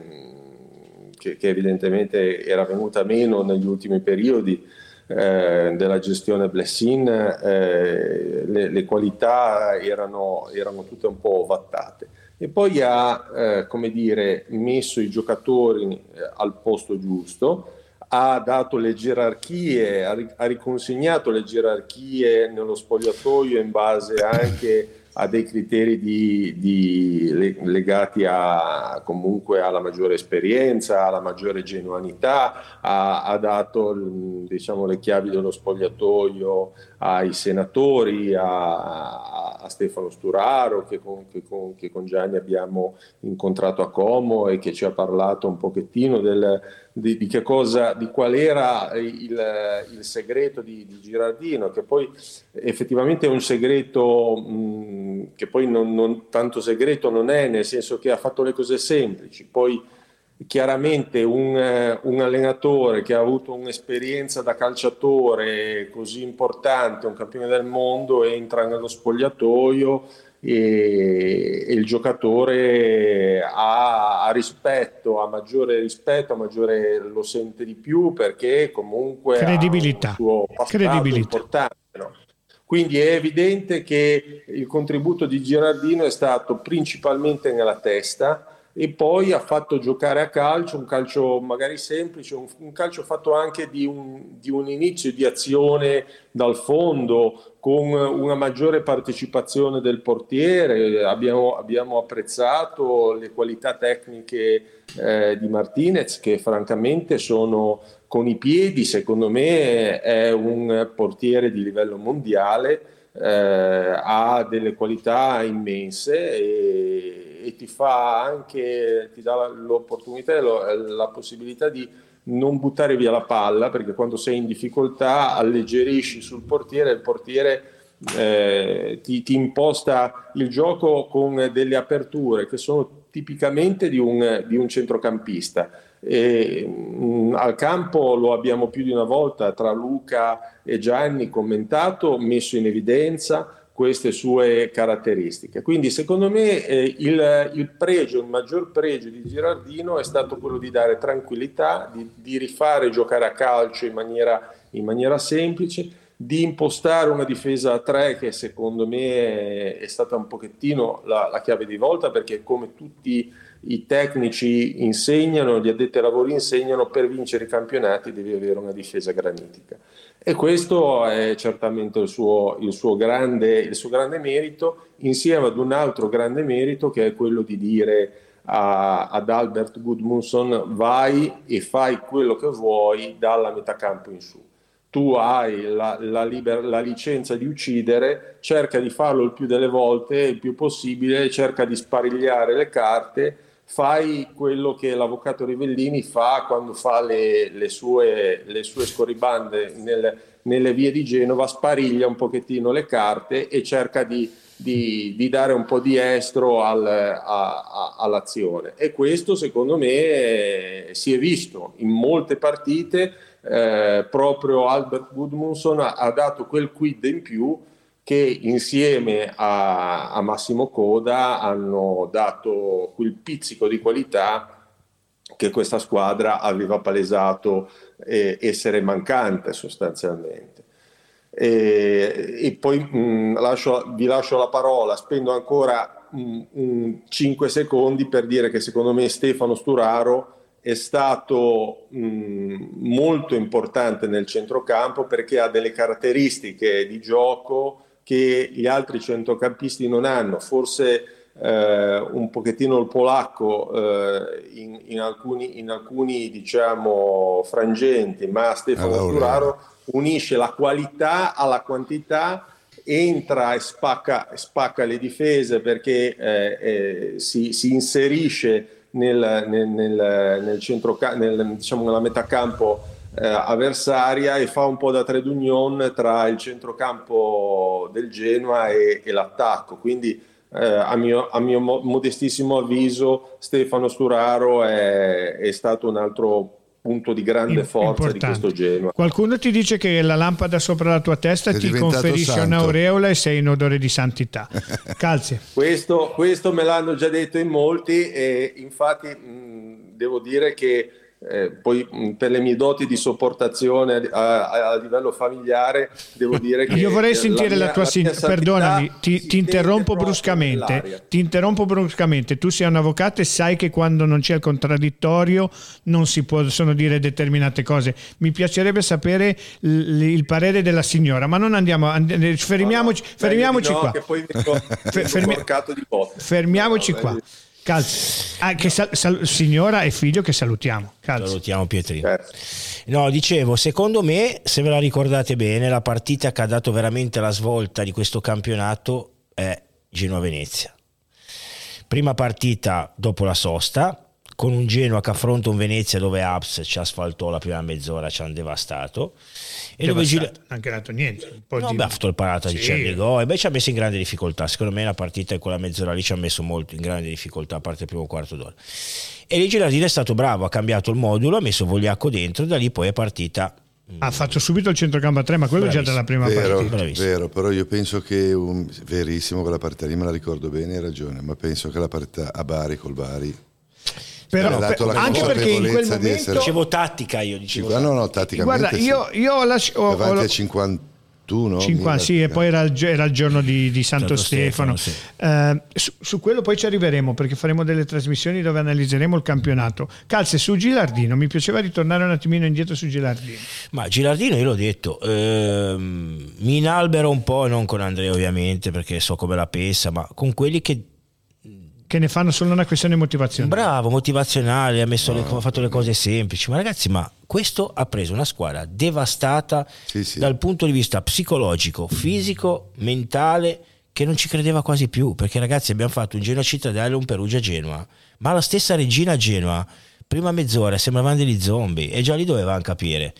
che, che, evidentemente era venuta meno negli ultimi periodi eh, della gestione Blessin, eh, le, le, qualità erano, erano tutte un po' vattate e poi ha eh, come dire, messo i giocatori eh, al posto giusto, ha dato le gerarchie, ha, ha riconsegnato le gerarchie nello spogliatoio in base anche a dei criteri di, di, legati a, comunque alla maggiore esperienza, alla maggiore genuinità, ha, ha dato diciamo, le chiavi dello spogliatoio ai senatori, a, a Stefano Sturaro che con, che, con, che con, Gianni abbiamo incontrato a Como e che ci ha parlato un pochettino del, di, di, che cosa, di qual era il, il segreto di, di, Girardino, che poi effettivamente è un segreto mh, che poi non, non, tanto segreto non è, nel senso che ha fatto le cose semplici, poi chiaramente un, un, allenatore che ha avuto un'esperienza da calciatore così importante, un campione del mondo, entra nello spogliatoio e, e il giocatore ha, ha, rispetto, ha maggiore rispetto, ha maggiore, lo sente di più perché comunque credibilità, ha un suo credibilità. importante. No? Quindi è evidente che il contributo di Girardino è stato principalmente nella testa, e poi ha fatto giocare a calcio, un calcio magari semplice, un, un calcio fatto anche di un, di un, inizio di azione dal fondo, con una maggiore partecipazione del portiere. Abbiamo, abbiamo apprezzato le qualità tecniche eh, di Martinez, che francamente sono con i piedi, secondo me è un portiere di livello mondiale, eh, ha delle qualità immense e e ti fa anche, ti dà l'opportunità e la possibilità di non buttare via la palla perché quando sei in difficoltà alleggerisci sul portiere il portiere eh, ti, ti, imposta il gioco con delle aperture che sono tipicamente di un, di un centrocampista. E, mh, mm, al campo lo abbiamo più di una volta tra Luca e Gianni commentato, messo in evidenza queste sue caratteristiche. Quindi secondo me eh, il, il, pregio, il maggior pregio di Girardino è stato quello di dare tranquillità, di, di rifare giocare a calcio in maniera, in maniera, semplice, di impostare una difesa a tre che secondo me è, è stata un pochettino la, la chiave di volta perché come tutti i tecnici insegnano, gli addetti ai lavori insegnano, per vincere i campionati devi avere una difesa granitica. E questo è certamente il suo, il suo, grande, il suo grande merito, insieme ad un altro grande merito che è quello di dire a, ad Albert Gudmundsson vai e fai quello che vuoi dalla metà campo in su. Tu hai la, la, liber, la licenza di uccidere, cerca di farlo il più delle volte, il più possibile, cerca di sparigliare le carte fai quello che l'avvocato Rivellini fa quando fa le, le, sue, le sue, scorribande nel, nelle vie di Genova, spariglia un pochettino le carte e cerca di, di, di dare un po' di estro al, a, a, all'azione. E questo secondo me eh, si è visto in molte partite, eh, proprio Albert Gudmundsson ha, ha dato quel quid in più che insieme a, a, Massimo Coda hanno dato quel pizzico di qualità che questa squadra aveva palesato eh, essere mancante sostanzialmente. E, e poi mh, lascio, vi lascio la parola, spendo ancora mh, mh, 5 secondi per dire che secondo me Stefano Sturaro è stato mh, molto importante nel centrocampo perché ha delle caratteristiche di gioco che gli altri centrocampisti non hanno, forse eh, un pochettino il polacco eh, in, in, alcuni, in, alcuni, diciamo frangenti, ma Stefano allora. Sturaro unisce la qualità alla quantità entra e spacca, spacca le difese perché eh, eh, si, si, inserisce nel, nel, nel, nel centro, diciamo nella metà campo eh, avversaria e fa un po' da trade union tra il centrocampo del Genoa e, e l'attacco. Quindi eh, a, mio, a, mio, modestissimo avviso Stefano Sturaro è, è stato un altro punto di grande forza Importante. di questo Genoa. Qualcuno ti dice che la lampada sopra la tua testa è ti conferisce santo. un'aureola e sei in odore di santità. Calze. questo, questo, me l'hanno già detto in molti e infatti mh, devo dire che eh, poi per le mie doti di sopportazione a, a, a, livello familiare devo dire che io vorrei sentire la, mia, la tua sin- perdonami ti, ti interrompo bruscamente ti interrompo bruscamente. Tu sei un avvocato e sai che quando non c'è il contraddittorio non si possono dire determinate cose. Mi piacerebbe sapere l- il parere della signora ma non andiamo and- fermiamoci, no, no, fermiamoci no, qua. fermi- fermiamoci qua Calzi. Ah, sal- sal- signora e figlio che salutiamo. Calzi. Salutiamo Pietrino. Certo. No, dicevo, secondo me, se ve la ricordate bene, la partita che ha dato veramente la svolta di questo campionato è Genoa-Venezia. Prima partita dopo la sosta, con un Genoa che affronta un Venezia dove Abs ci asfaltò la prima mezz'ora, ci hanno devastato. E dove gira... anche dato niente. non di... ha fatto il parata sì. di Cernigo e beh ci ha messo in grande difficoltà. Secondo me la partita in quella mezz'ora lì ci ha messo molto in grande difficoltà, a parte il primo quarto d'ora. E lì Gilardino è stato bravo, ha cambiato il modulo, ha messo Vogliacco dentro, da lì poi è partita ha fatto subito il centrocampo a 3, ma quello Bravissimo. già dalla prima vero, partita. Bravissimo. Vero, però io penso che un, verissimo quella partita lì me la ricordo bene, hai ragione, ma penso che la partita a Bari col Bari però, per, anche perché in quel momento essere... dicevo tattica io dicevo no no tatticamente guarda io, io ho, lasci- ho, avanti ho, a 51 50, sì, e poi era il, era il giorno di, di Santo, Santo Stefano, Stefano. sì. uh, su, su, quello poi ci arriveremo perché faremo delle trasmissioni dove analizzeremo il campionato. Calze su Gilardino mi piaceva ritornare un attimino indietro su Gilardino. Ma Gilardino io l'ho detto ehm, mi inalbero un po' non con Andrea ovviamente perché so come la pensa ma con quelli che che ne fanno solo una questione motivazionale. Bravo, motivazionale, ha, messo le, ha fatto le cose semplici. Ma ragazzi, ma questo ha preso una squadra devastata sì, sì. dal punto di vista psicologico, fisico, mentale, che non ci credeva quasi più, perché ragazzi abbiamo fatto un Genoa Cittadella e un Perugia Genoa, ma la stessa regina Genoa, prima mezz'ora sembravano degli zombie e già lì dovevano capire.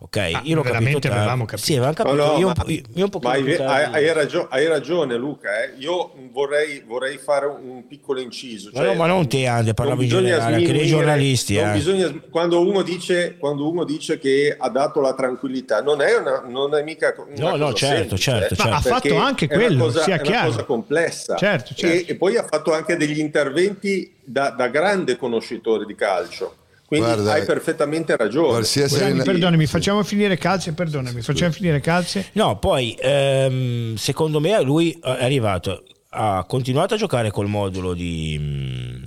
Ok, ah, io l'ho veramente capito, avevamo capito. Sì, avevamo capito. No, no, io, ma, io, io un po' hai, hai, ragione, hai, ragione, Luca. Eh. Io vorrei, vorrei, fare un piccolo inciso. Cioè, no, ma non te, Ande, parlavo in generale, anche dei giornalisti. Eh. Bisogna, quando, uno dice, quando, uno dice, che ha dato la tranquillità, non è, una, non è mica una No, no, certo, semplice, certo, certo. Ma ha fatto anche quello, cosa, sia chiaro. È una cosa complessa. Certo, certo. E, e, poi ha fatto anche degli interventi da, da grande conoscitore di calcio quindi Guarda, hai perfettamente ragione. Quindi, perdonami, facciamo finire calze, perdonami, facciamo finire calze. No, poi ehm, secondo me lui è arrivato, ha continuato a giocare col modulo di,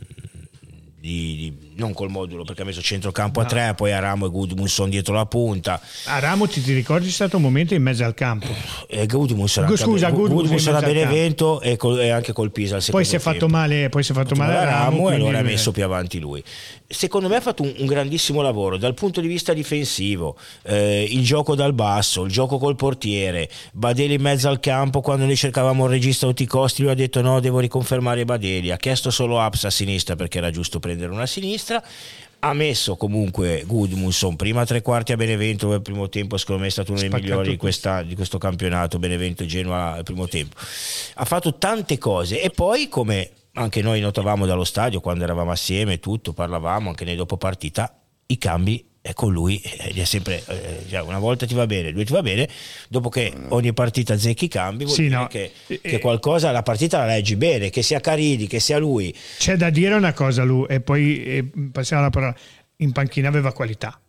di, di non col modulo perché ha messo centrocampo no. a tre, poi Aramo e Gudmundsson dietro la punta. Aramo ti, ti ricordi c'è stato un momento in mezzo al campo? E Gudmundsson G- scusa, Gudmundsson a Benevento e, col, e, anche col Pisa al poi si è fatto male, poi si è fatto male Aramo, e allora ha messo più avanti lui. Secondo me ha fatto un, un grandissimo lavoro dal punto di vista difensivo, eh, il gioco dal basso, il gioco col portiere, Badeli in mezzo al campo quando noi cercavamo un regista a tutti i costi, lui ha detto no, devo riconfermare Badeli, ha chiesto solo Aps a sinistra perché era giusto prendere una sinistra sinistra ha messo comunque Gudmundsson prima tre quarti a Benevento nel primo tempo secondo me è stato uno dei migliori di, questa, di, questo campionato Benevento Genoa al primo tempo. Ha fatto tante cose e poi come anche noi notavamo dallo stadio quando eravamo assieme tutto parlavamo anche nei dopo partita i cambi e con lui eh, è sempre eh, una volta ti va bene, due ti va bene, dopo che ogni partita zecchi cambi, vuol sì, dire no. che, che, qualcosa, la partita la leggi bene, che sia Carini, che sia lui. C'è da dire una cosa lui, e poi e passiamo alla parola, in panchina aveva qualità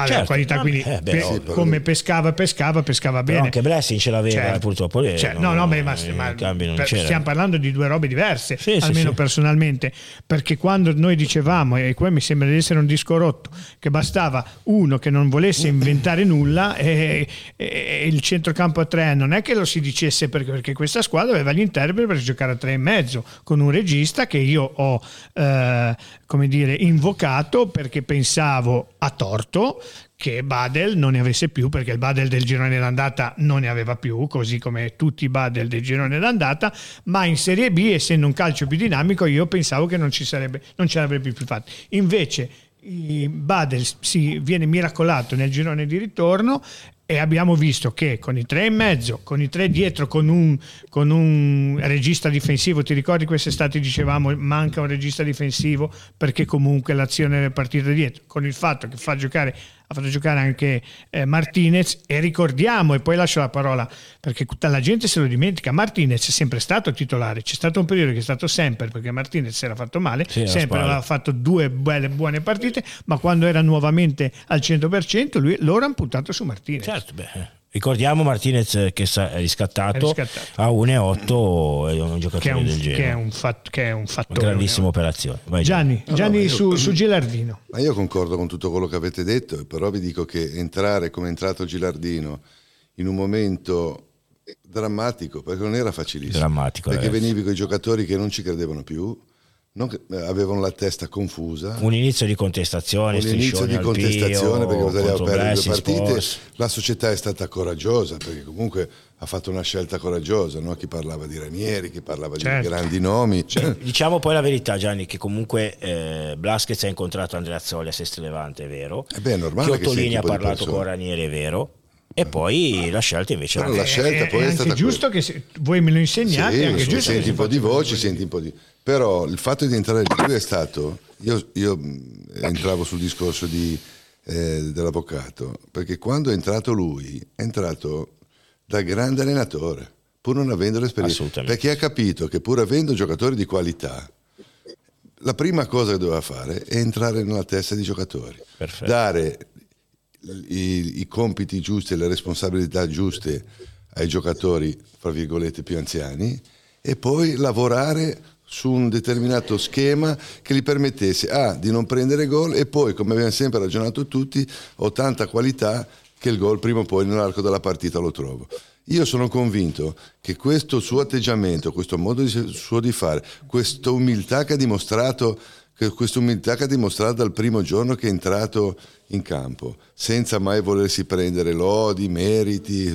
aveva certo, qualità, quindi eh, beh, pe- come pescava, pescava, pescava bene. anche Blessing ce l'aveva, certo. purtroppo. Lì, certo. no, no, beh, ma, ma per, stiamo parlando di due robe diverse, sì, almeno sì, personalmente, perché quando noi dicevamo, e qua mi sembra di essere un disco rotto, che bastava uno che non volesse inventare nulla e, e, il centrocampo a tre non è che lo si dicesse perché, perché questa squadra aveva gli interpreti per giocare a tre e mezzo, con un regista che io ho, eh, come dire, invocato perché pensavo a torto che Badel non ne avesse più perché il Badel del girone d'andata non ne aveva più, così come tutti i Badel del girone d'andata, ma in Serie B, essendo un calcio più dinamico, io pensavo che non ci sarebbe, non ce l'avrebbe più fatto. Invece Badel si viene miracolato nel girone di ritorno e abbiamo visto che con i tre in mezzo, con i tre dietro, con un, con un regista difensivo, ti ricordi quest'estate dicevamo manca un regista difensivo perché comunque l'azione è partita dietro, con il fatto che fa giocare ha fatto giocare anche eh, Martinez e ricordiamo, e poi lascio la parola perché tutta la gente se lo dimentica, Martinez è sempre stato titolare, c'è stato un periodo che è stato sempre perché Martinez si era fatto male, sì, sempre aveva fatto due belle, buone partite, ma quando era nuovamente al 100% lui, loro hanno puntato su Martinez. Certo, beh. Ricordiamo Martinez che è riscattato, è riscattato. a 1,8 è un giocatore che è un, del genere. Che è un, fat, che è un fattore. Una grandissima operazione. Vai, Gianni, Gianni, Gianni no, su, io, su, Gilardino. Ma io concordo con tutto quello che avete detto, però vi dico che entrare come è entrato Gilardino in un momento drammatico, perché non era facilissimo. Drammatico. Perché ragazzi. venivi con i giocatori che non ci credevano più, che, eh, avevano la testa confusa. Un inizio di contestazione, un inizio di contestazione perché bisognava perdere due partite. Sports. La società è stata coraggiosa perché comunque ha fatto una scelta coraggiosa, no? chi parlava di Ranieri, chi parlava certo. di grandi nomi. Certo. Diciamo poi la verità Gianni, che comunque eh, Blasquez ha incontrato Andrea Zoli a Sestri Levante, è vero. Eh beh, è normale che Ottolini ha parlato con Ranieri, è vero. E poi la scelta invece Però la scelta poi è, è, stata giusto quella. che se, voi me lo insegnate, sì, anche giusto senti un po' di voci, senti un po' di però il fatto di entrare lì lui è stato, io, io entravo sul discorso di, eh, dell'avvocato, perché quando è entrato lui, è entrato da grande allenatore, pur non avendo l'esperienza, perché ha capito che pur avendo giocatori di qualità, la prima cosa che doveva fare è entrare nella testa dei giocatori, Perfetto. dare i, i compiti giusti e le responsabilità giuste ai giocatori, fra virgolette, più anziani, e poi lavorare su un determinato schema che gli permettesse A di non prendere gol e poi, come abbiamo sempre ragionato tutti, ho tanta qualità che il gol prima o poi nell'arco della partita lo trovo. Io sono convinto che questo suo atteggiamento, questo modo di, suo di fare, questa umiltà che ha dimostrato questa umiltà che ha dimostrato dal primo giorno che è entrato in campo, senza mai volersi prendere lodi, meriti,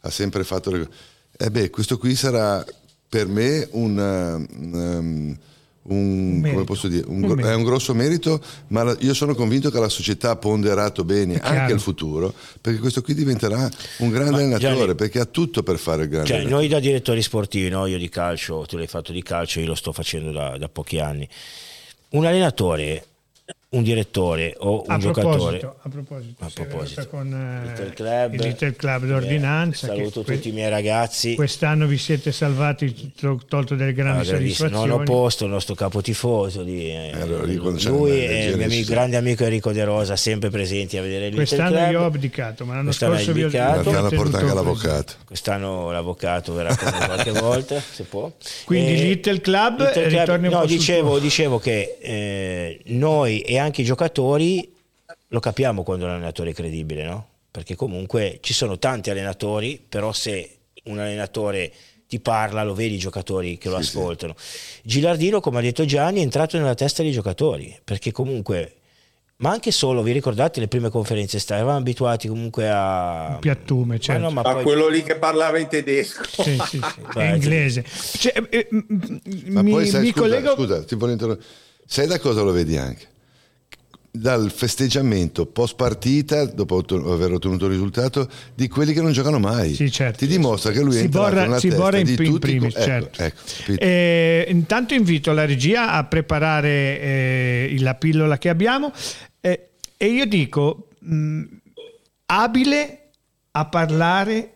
ha sempre fatto le cose. Eh beh, questo qui sarà per me un, um, un, un, dire, un, è un grosso merito, ma io sono convinto che la società ha ponderato bene anche il futuro, perché questo qui diventerà un grande ma, allenatore, Gianni, perché ha tutto per fare il grande cioè, allenatore. Noi da direttori sportivi, no? io di calcio, tu l'hai fatto di calcio, io lo sto facendo da, da pochi anni. Un allenatore un direttore o un a giocatore. A proposito, a proposito. con eh, Little Club, il Little Club d'ordinanza. Saluto tutti i miei ragazzi. Quest'anno vi siete salvati, tolto delle grandi ah, soddisfazioni. Non ho posto il nostro capo tifoso. Di, eh, allora, lui e il mio amico, grande amico Enrico De Rosa, sempre presenti a vedere il Quest'anno Club. io ho abdicato, ma l'anno Quest'anno scorso vi ho Quest'anno porta anche l'avvocato. Quest'anno l'avvocato verrà con qualche volta, se può. Quindi e, Little Club, Little Club no, dicevo, dicevo, che eh, noi e anche i giocatori lo capiamo quando un allenatore è credibile, no? Perché comunque ci sono tanti allenatori, però se un allenatore ti parla, lo vedi i giocatori che lo sì, ascoltano. Sì. Gilardino, come ha detto Gianni, è entrato nella testa dei giocatori, perché comunque ma anche solo, vi ricordate le prime conferenze stampa? Eravamo abituati comunque a... Piattume, certo. Ma, no, ma poi... quello lì che parlava in tedesco. Sì, sì, sì. Beh, inglese. Cioè, eh, ma mi, poi sai, mi scusa, collego... scusa, ti voglio interrompere. Sai da cosa lo vedi anche? Dal festeggiamento post partita, dopo aver ottenuto il risultato, di quelli che non giocano mai. Sì, certo. Ti dimostra che lui si è borra, nella si borra in, di in tutti. Primis, ecco, certo. ecco, eh, intanto invito la regia a preparare eh, la pillola che abbiamo eh, e io dico mh, abile a parlare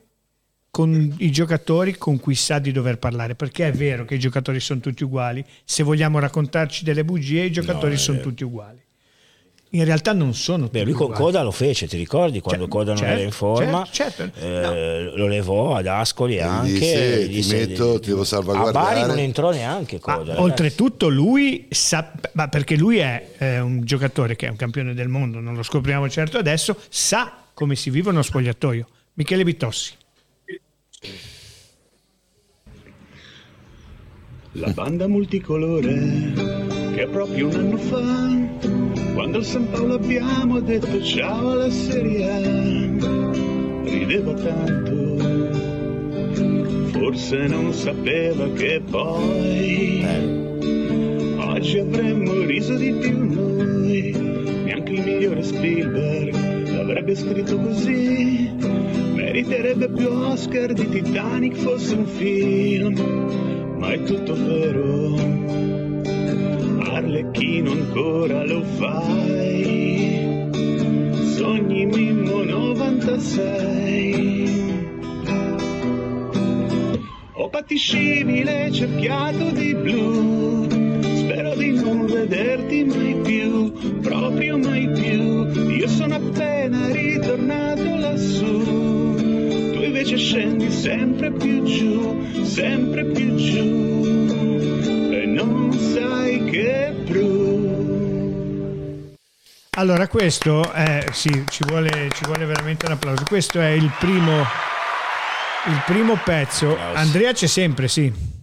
con i giocatori con cui sa di dover parlare, perché è vero che i giocatori sono tutti uguali, se vogliamo raccontarci delle bugie i giocatori no, sono tutti uguali in realtà non sono Beh, lui con uguali. Coda lo fece, ti ricordi quando cioè, Coda non certo, era in forma? Certo, certo. Eh, no. Lo levò ad Ascoli anche. Disse, ti disse, metto, ti devo salvaguardare. A Bari non entrò neanche Coda. Ma, oltretutto lui sa, ma perché lui è eh, un giocatore che è un campione del mondo, non lo scopriamo certo adesso, sa come si vive uno spogliatoio. Michele Bitossi. La banda multicolore che proprio un anno fa quando al San Paolo abbiamo detto ciao alla Serie A, rideva tanto, forse non sapeva che poi oggi avremmo riso di più noi, neanche il migliore Spielberg l'avrebbe scritto così, meriterebbe più Oscar di Titanic fosse un film, ma è tutto vero Arlecchino ancora lo fai, sogni Mimmo 96. Ho patti scimile cerchiato di blu, spero di non vederti mai più, proprio mai più, io sono appena ritornato lassù, invece scendi sempre più giù, sempre più giù non sai che bru. Allora, questo è, sì, ci vuole, ci vuole veramente un applauso. Questo è il primo, il primo pezzo. Andrea c'è sempre, sì.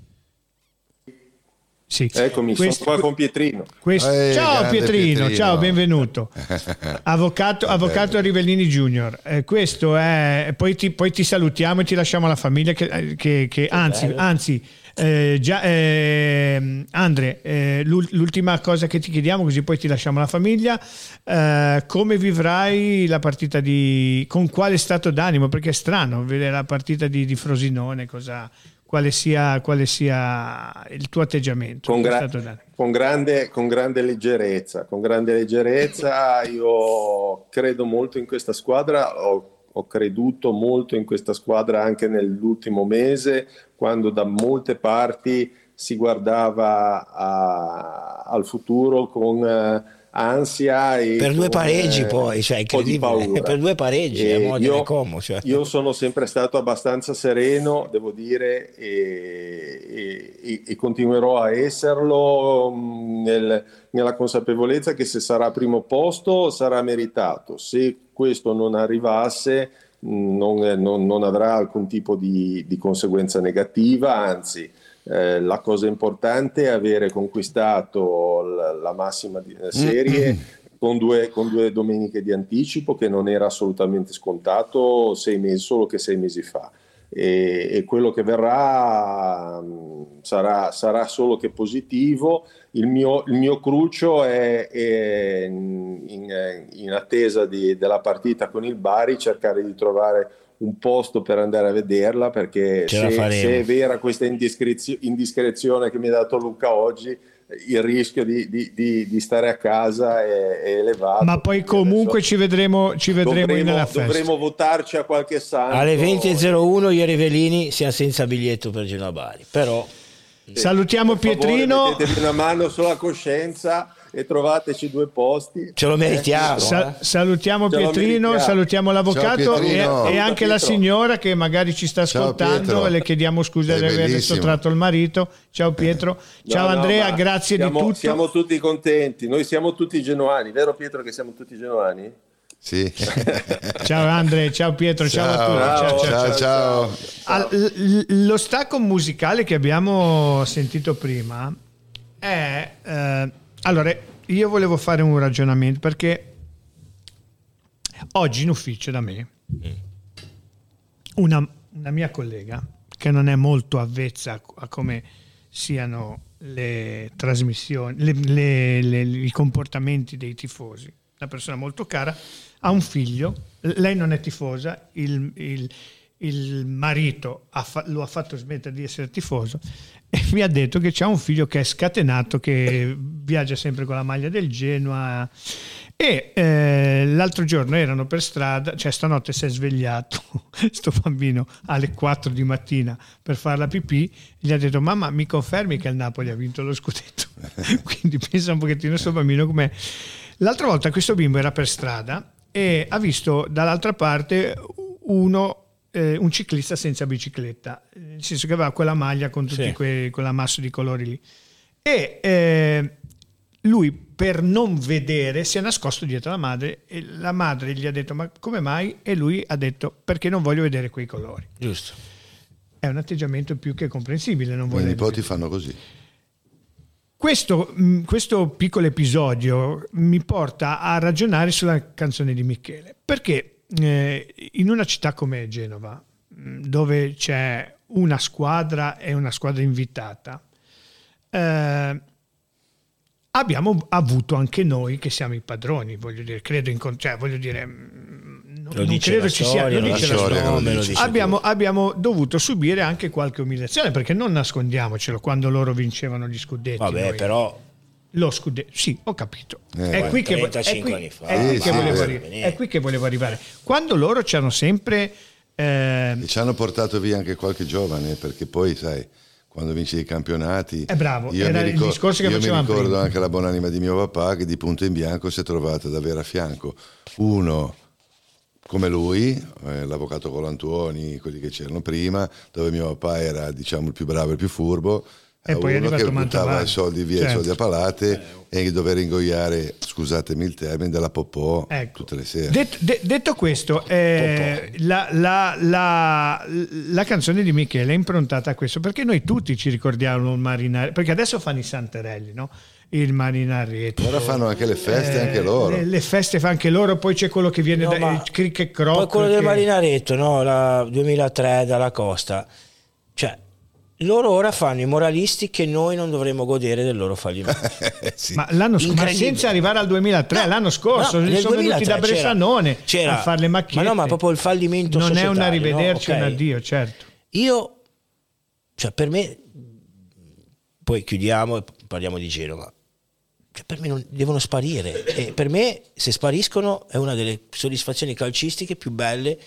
Sì. Eccomi, questo, sono qua con Pietrino. Questo, eh, ciao Pietrino, Pietrino, ciao, benvenuto. avvocato, avvocato Rivellini Junior. Eh, questo è, poi ti, poi ti, salutiamo e ti lasciamo alla famiglia che, che, che anzi, anzi eh, già, eh, Andre, eh, l'ultima cosa che ti chiediamo, così poi ti lasciamo la famiglia, eh, come vivrai la partita di... con quale stato d'animo? Perché è strano vedere la partita di, di Frosinone, cosa, quale, sia, quale, sia, il tuo atteggiamento. Con, gra- con, grande, con grande leggerezza, con grande leggerezza, io credo molto in questa squadra, ho ho creduto molto in questa squadra anche nell'ultimo mese, quando da molte parti si guardava a, al futuro con ansia e per due pareggi eh, poi cioè, per due pareggi io, Como, cioè. io, sono sempre stato abbastanza sereno devo dire e, e, e continuerò a esserlo mm, nel, nella consapevolezza che se sarà primo posto sarà meritato. Se questo non arrivasse mm, non, non, non avrà alcun tipo di, di conseguenza negativa anzi eh, la cosa importante è avere conquistato la, la massima eh, serie mm-hmm. con, due, con, due, domeniche di anticipo che non era assolutamente scontato sei mesi, solo che sei mesi fa. e, e quello che verrà mh, sarà, sarà, solo che positivo. Il mio, il mio crucio è, è in, in, attesa di, della partita con il Bari, cercare di trovare un posto per andare a vederla perché se, se, è vera questa indiscrezione che mi ha dato Luca oggi il rischio di, di, di, di stare a casa è, è, elevato. Ma poi comunque ci vedremo, ci vedremo dovremo, nella festa. Dovremo votarci a qualche santo. Alle 20.01 ieri Velini sia senza biglietto per Genoa Bari, però... Salutiamo per Pietrino. Favore, una mano sulla coscienza e trovateci due posti. Ce lo meritiamo. Eh? Sa- salutiamo Ce Pietrino, salutiamo l'avvocato e, e, anche la signora che magari ci sta ascoltando e le chiediamo scusa di aver sottratto il marito. Ciao Pietro, ciao no, Andrea, no, grazie siamo, di tutto. Siamo tutti contenti, noi siamo tutti genuani, vero Pietro che siamo tutti genuani? Sì. ciao Andrea, ciao Pietro, ciao, ciao a tutti. Ciao, ciao, ciao. ciao. Al, lo stacco musicale che abbiamo sentito prima è... Eh, allora, io volevo fare un ragionamento perché oggi in ufficio da me una, una mia collega che non è molto avvezza a come siano le trasmissioni, le, le, le, i comportamenti dei tifosi, una persona molto cara, ha un figlio, lei non è tifosa, il, il, il marito ha fa, lo ha fatto smettere di essere tifoso e mi ha detto che c'ha un figlio che è scatenato, che viaggia sempre con la maglia del Genoa. E eh, l'altro giorno erano per strada, cioè stanotte si è svegliato sto bambino alle 4 di mattina per fare la pipì, gli ha detto mamma mi confermi che il Napoli ha vinto lo scudetto? Quindi pensa un pochettino a sto bambino com'è. L'altra volta questo bimbo era per strada e ha visto dall'altra parte uno eh, un ciclista senza bicicletta, nel senso che aveva quella maglia con tutti sì. quei, quell'ammasso di colori lì. E eh, lui per non vedere si è nascosto dietro la madre e la madre gli ha detto ma come mai? E lui ha detto perché non voglio vedere quei colori. Giusto. È un atteggiamento più che comprensibile. Non I nipoti fanno così. Questo, mm, questo, piccolo episodio mi porta a ragionare sulla canzone di Michele, perché eh, in una città come Genova, mm, dove c'è una squadra e una squadra invitata, eh, abbiamo avuto anche noi che siamo i padroni, voglio dire, credo in, cioè, voglio dire, mm, non, non credo ci sia, non dice storia, storia, dice abbiamo, abbiamo, dovuto subire anche qualche umiliazione perché non nascondiamocelo quando loro vincevano gli scudetti. Vabbè, noi. però lo scudetto, sì, ho capito. Eh, è, qui che, è, qui, fa, è, qui che volevo, è qui che volevo arrivare. Quando loro ci hanno sempre... Eh... ci hanno portato via anche qualche giovane, perché poi, sai, quando vinci i campionati... È bravo, io era mi ricordo, il discorso che io facevamo mi ricordo prima. anche la buonanima di mio papà che di punto in bianco si è trovato ad avere a fianco uno come lui, eh, l'avvocato Colantuoni, quelli che c'erano prima, dove mio papà era diciamo il più bravo e il più furbo e poi uno che buttava i soldi via, certo. i soldi a palate eh, e dover ingoiare, scusatemi il termine, della popò ecco. tutte le sere. Det, de, detto questo, eh, la, la, la, la, canzone di Michele è improntata a questo, perché noi tutti ci ricordiamo il marinare, perché adesso fanno i santerelli, no? il marinarietto. Ora fanno anche le feste, eh, anche loro. Le, le, feste fa anche loro, poi c'è quello che viene no, da cricket croc. Poi quello che... del marinaretto, no? La 2003 dalla costa. Cioè, loro ora fanno i moralisti che noi non dovremmo godere del loro fallimento. sì. Ma l'anno scorso, senza arrivare al 2003, no, l'anno scorso no, sono venuti da Bressanone c'era, a fare le macchiette. Ma no, ma proprio il fallimento non è un arrivederci, no? okay. un addio, certo. Io, cioè per me, poi chiudiamo e parliamo di Genova. Cioè per me non, devono sparire e per me se spariscono è una delle soddisfazioni calcistiche più belle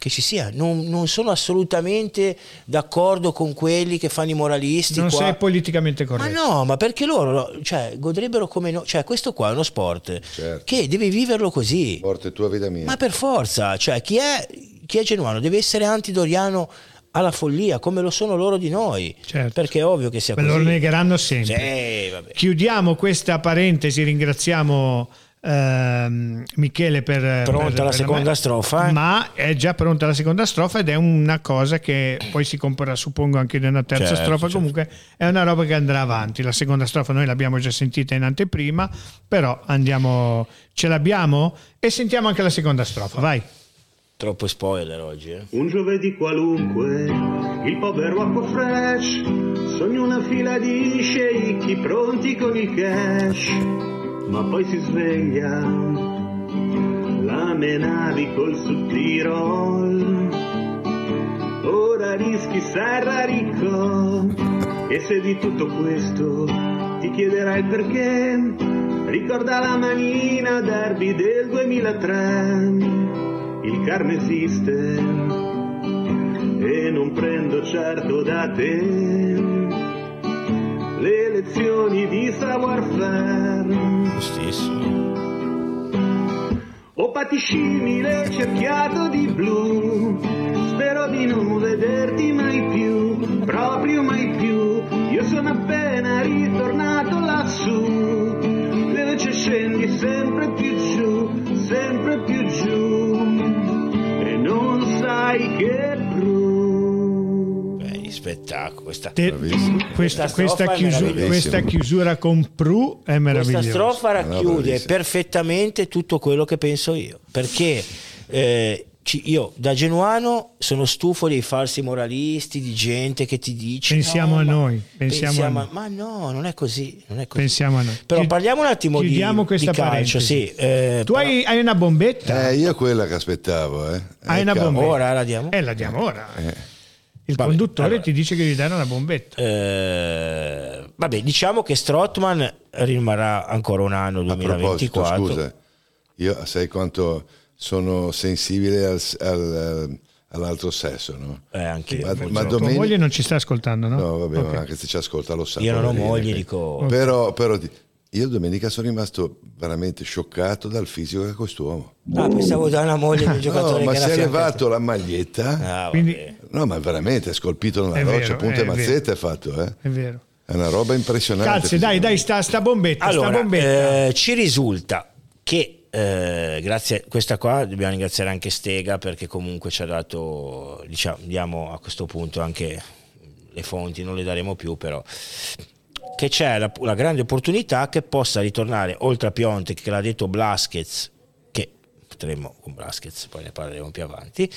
che ci sia. Non, non, sono assolutamente d'accordo con quelli che fanno i moralisti. Non qua. sei politicamente corretto. Ma no, ma perché loro cioè, godrebbero come noi. Cioè, questo qua è uno sport certo. che devi viverlo così. Sport è tua vita mia. Ma per forza, cioè, chi è, chi è genuano deve essere antidoriano alla follia come lo sono loro di noi certo. perché è ovvio che sia Ma così lo negheranno sempre sì, chiudiamo questa parentesi ringraziamo Uh, Michele per pronta per, la seconda me, strofa eh? ma è già pronta la seconda strofa ed è una cosa che poi si comporrà suppongo anche nella terza certo, strofa certo. comunque è una roba che andrà avanti la seconda strofa noi l'abbiamo già sentita in anteprima però andiamo ce l'abbiamo e sentiamo anche la seconda strofa vai Troppo spoiler oggi, eh? Un giovedì qualunque, il povero acqua fresh, sogno una fila di sceicchi pronti con il cash, ma poi si sveglia, la menavi col sudtirol, ora rischi sarà ricco, e se di tutto questo ti chiederai perché, ricorda la manina derby del 2003 il karma esiste e non prendo certo da te le lezioni di savoir-faire. Giustissimo. Ho patiscimile cerchiato di blu, spero di non vederti mai più, proprio mai più. Io sono appena ritornato lassù, invece scendi sempre più giù, sempre più giù sai che bru. Spettacolo. Questa, Te, questa, questa, chiusura, questa, chiusura, con Pru è meravigliosa. Questa strofa racchiude perfettamente tutto quello che penso io. Perché eh, io da genuano sono stufo dei falsi moralisti, di gente che ti dice pensiamo no, a noi, pensiamo pensiamo a noi. ma no, non è così, non è così. Pensiamo a noi. Però parliamo un attimo di, di calcio, sì, eh, tu però... hai, hai, una bombetta? Eh, io quella che aspettavo, eh. Hai una bombetta? Ora la diamo? Eh, la diamo ora. Eh. Il vabbè, conduttore allora, ti dice che gli dare una bombetta. Eh, vabbè, diciamo che Strotman rimarrà ancora un anno 2024. scusa, io sai quanto sono sensibile al, al, all'altro sesso, no? Eh, anche ma, ma domenica... moglie non ci sta ascoltando, no? No, vabbè, okay. anche se ci ascolta lo sa. Io non ho moglie, dico... Però, però io domenica sono rimasto veramente scioccato dal fisico che ha quest'uomo. Ah, pensavo da una moglie di un giocatore no, ma si è levato la maglietta. Ah, Quindi... No, ma veramente è scolpito nella roccia, punta e mazzetta è fatto, eh? È vero. È una roba impressionante. Grazie, dai, dai, sta, sta bombetta. Allora, sta bombetta. Eh, ci risulta che eh, grazie questa qua dobbiamo ringraziare anche Stega perché comunque ci ha dato diciamo diamo a questo punto anche le fonti non le daremo più però che c'è la, la grande opportunità che possa ritornare oltre a Piontek che l'ha detto Blaskets che potremmo con Blaskets poi ne parleremo più avanti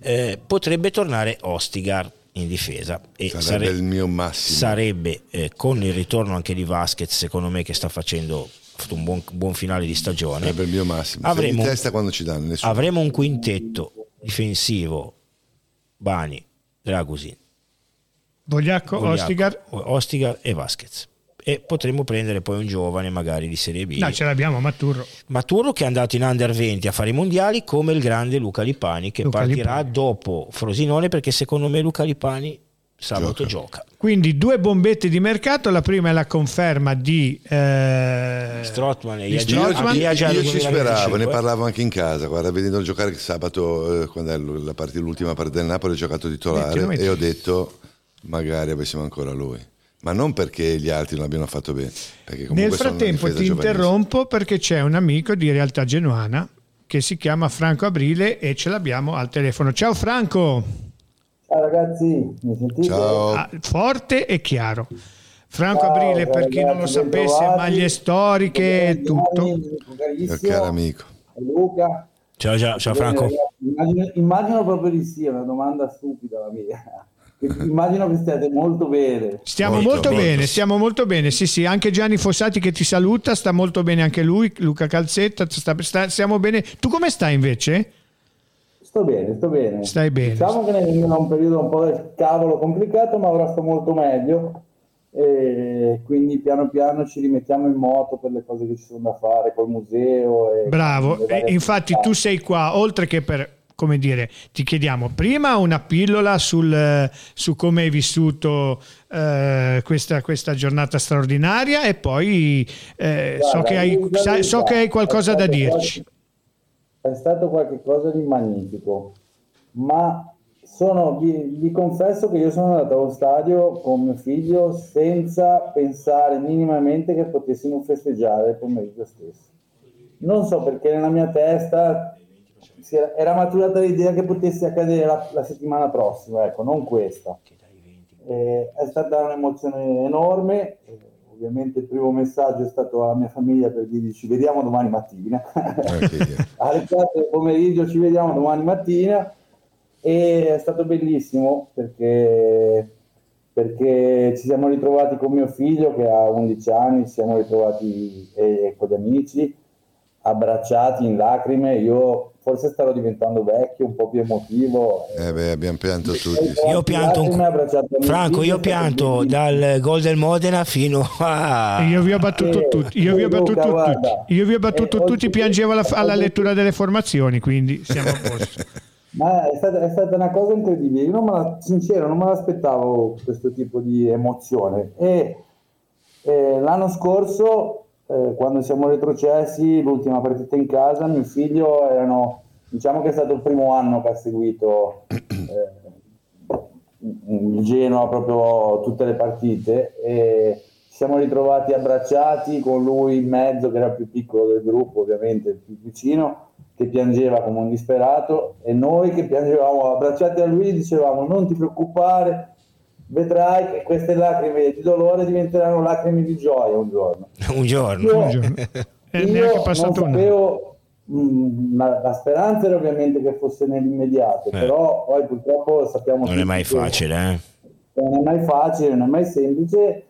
eh, potrebbe tornare Ostigar in difesa e sarebbe, sarebbe il mio massimo sarebbe eh, con il ritorno anche di Vasquez secondo me che sta facendo un buon, buon, finale di stagione. Per il mio massimo. Avremo, testa quando ci danno, avremo un quintetto difensivo Bani, Dragusin, Vogliacco, Ostigar. Ostigar e Vasquez. E potremmo prendere poi un giovane magari di Serie B. No, ce l'abbiamo, Maturro. Maturro che è andato in under 20 a fare i mondiali come il grande Luca Lipani che Luca partirà Lipani. dopo Frosinone perché secondo me Luca Lipani sabato gioca. gioca. Quindi due bombette di mercato, la prima è la conferma di eh, Strotman e Strotman. Io, io, io ci speravo, ne parlavo anche in casa, guarda, vedendo giocare sabato, eh, quando è l'ultima partita del Napoli, ho giocato titolare metti, e ho detto magari avessimo ancora lui. Ma non perché gli altri non abbiano fatto bene. Nel frattempo ti interrompo perché c'è un amico di Realtà Genuana che si chiama Franco Abrile e ce l'abbiamo al telefono. Ciao Franco! Ciao ragazzi, mi sentite? Ciao. Ah, forte e chiaro. Franco Ciao, Aprile, per chi non lo sapesse, maglie storiche e tutto. Mio caro amico. Luca. Ciao, ciao, ciao Franco. Immagino, immagino, proprio di sì, è una domanda stupida la mia. Immagino che stiate molto bene. Stiamo molto, molto bene, molto. stiamo molto bene. Sì, sì, anche Gianni Fossati che ti saluta, sta molto bene anche lui, Luca Calzetta, sta, sta, stiamo bene. Tu come stai invece? Sto bene, sto bene. Stai bene. Diciamo che è un periodo un po' del cavolo complicato, ma ora sto molto meglio. E quindi piano piano ci rimettiamo in moto per le cose che ci sono da fare col museo. Bravo, infatti tu sei qua, oltre che per come dire, ti chiediamo prima una pillola sul, su come hai vissuto eh, questa, questa, giornata straordinaria e poi eh, Guarda, so, che hai, so, che hai, qualcosa da dirci. Qualche è stato qualcosa di magnifico, ma sono, vi, vi, confesso che io sono andato allo stadio con mio figlio senza pensare minimamente che potessimo festeggiare il pomeriggio stesso. Non so perché nella mia testa era, era, maturata l'idea che potesse accadere la, la settimana prossima, ecco, non questa. Eh, è stata un'emozione enorme, ovviamente il primo messaggio è stato alla mia famiglia per dirgli ci vediamo domani mattina. Okay. Alle 4 del pomeriggio ci vediamo domani mattina e è stato bellissimo perché, perché ci siamo ritrovati con mio figlio che ha 11 anni, ci siamo ritrovati eh, con gli amici, abbracciati in lacrime. Io forse starò diventando vecchio, un po' più emotivo. Eh beh, abbiamo pianto tutti. Io pianto, un... Franco, io pianto dal gol del Modena fino a... Io vi ho battuto eh, tutti, io vi ho battuto Luca, tutti, io vi ho battuto eh, tutti, piangevo alla, alla lettura delle formazioni, quindi siamo a posto. Ma è stata, è stata, una cosa incredibile, io non me la, sincero non me l'aspettavo questo tipo di emozione e eh, l'anno scorso eh, quando siamo retrocessi, l'ultima partita in casa, mio figlio erano, diciamo che è stato il primo anno che ha seguito eh, il Genoa proprio tutte le partite e ci siamo ritrovati abbracciati con lui in mezzo che era il più piccolo del gruppo ovviamente, il più vicino che piangeva come un disperato. E noi che piangevamo abbracciati a lui dicevamo non ti preoccupare vedrai che queste lacrime di dolore diventeranno lacrime di gioia un giorno. un giorno. Io, un giorno. È io non sapevo, mh, mm, la, la, speranza era ovviamente che fosse nell'immediato, eh. però poi purtroppo sappiamo... Non è mai facile, eh? Non è mai facile, non è mai semplice.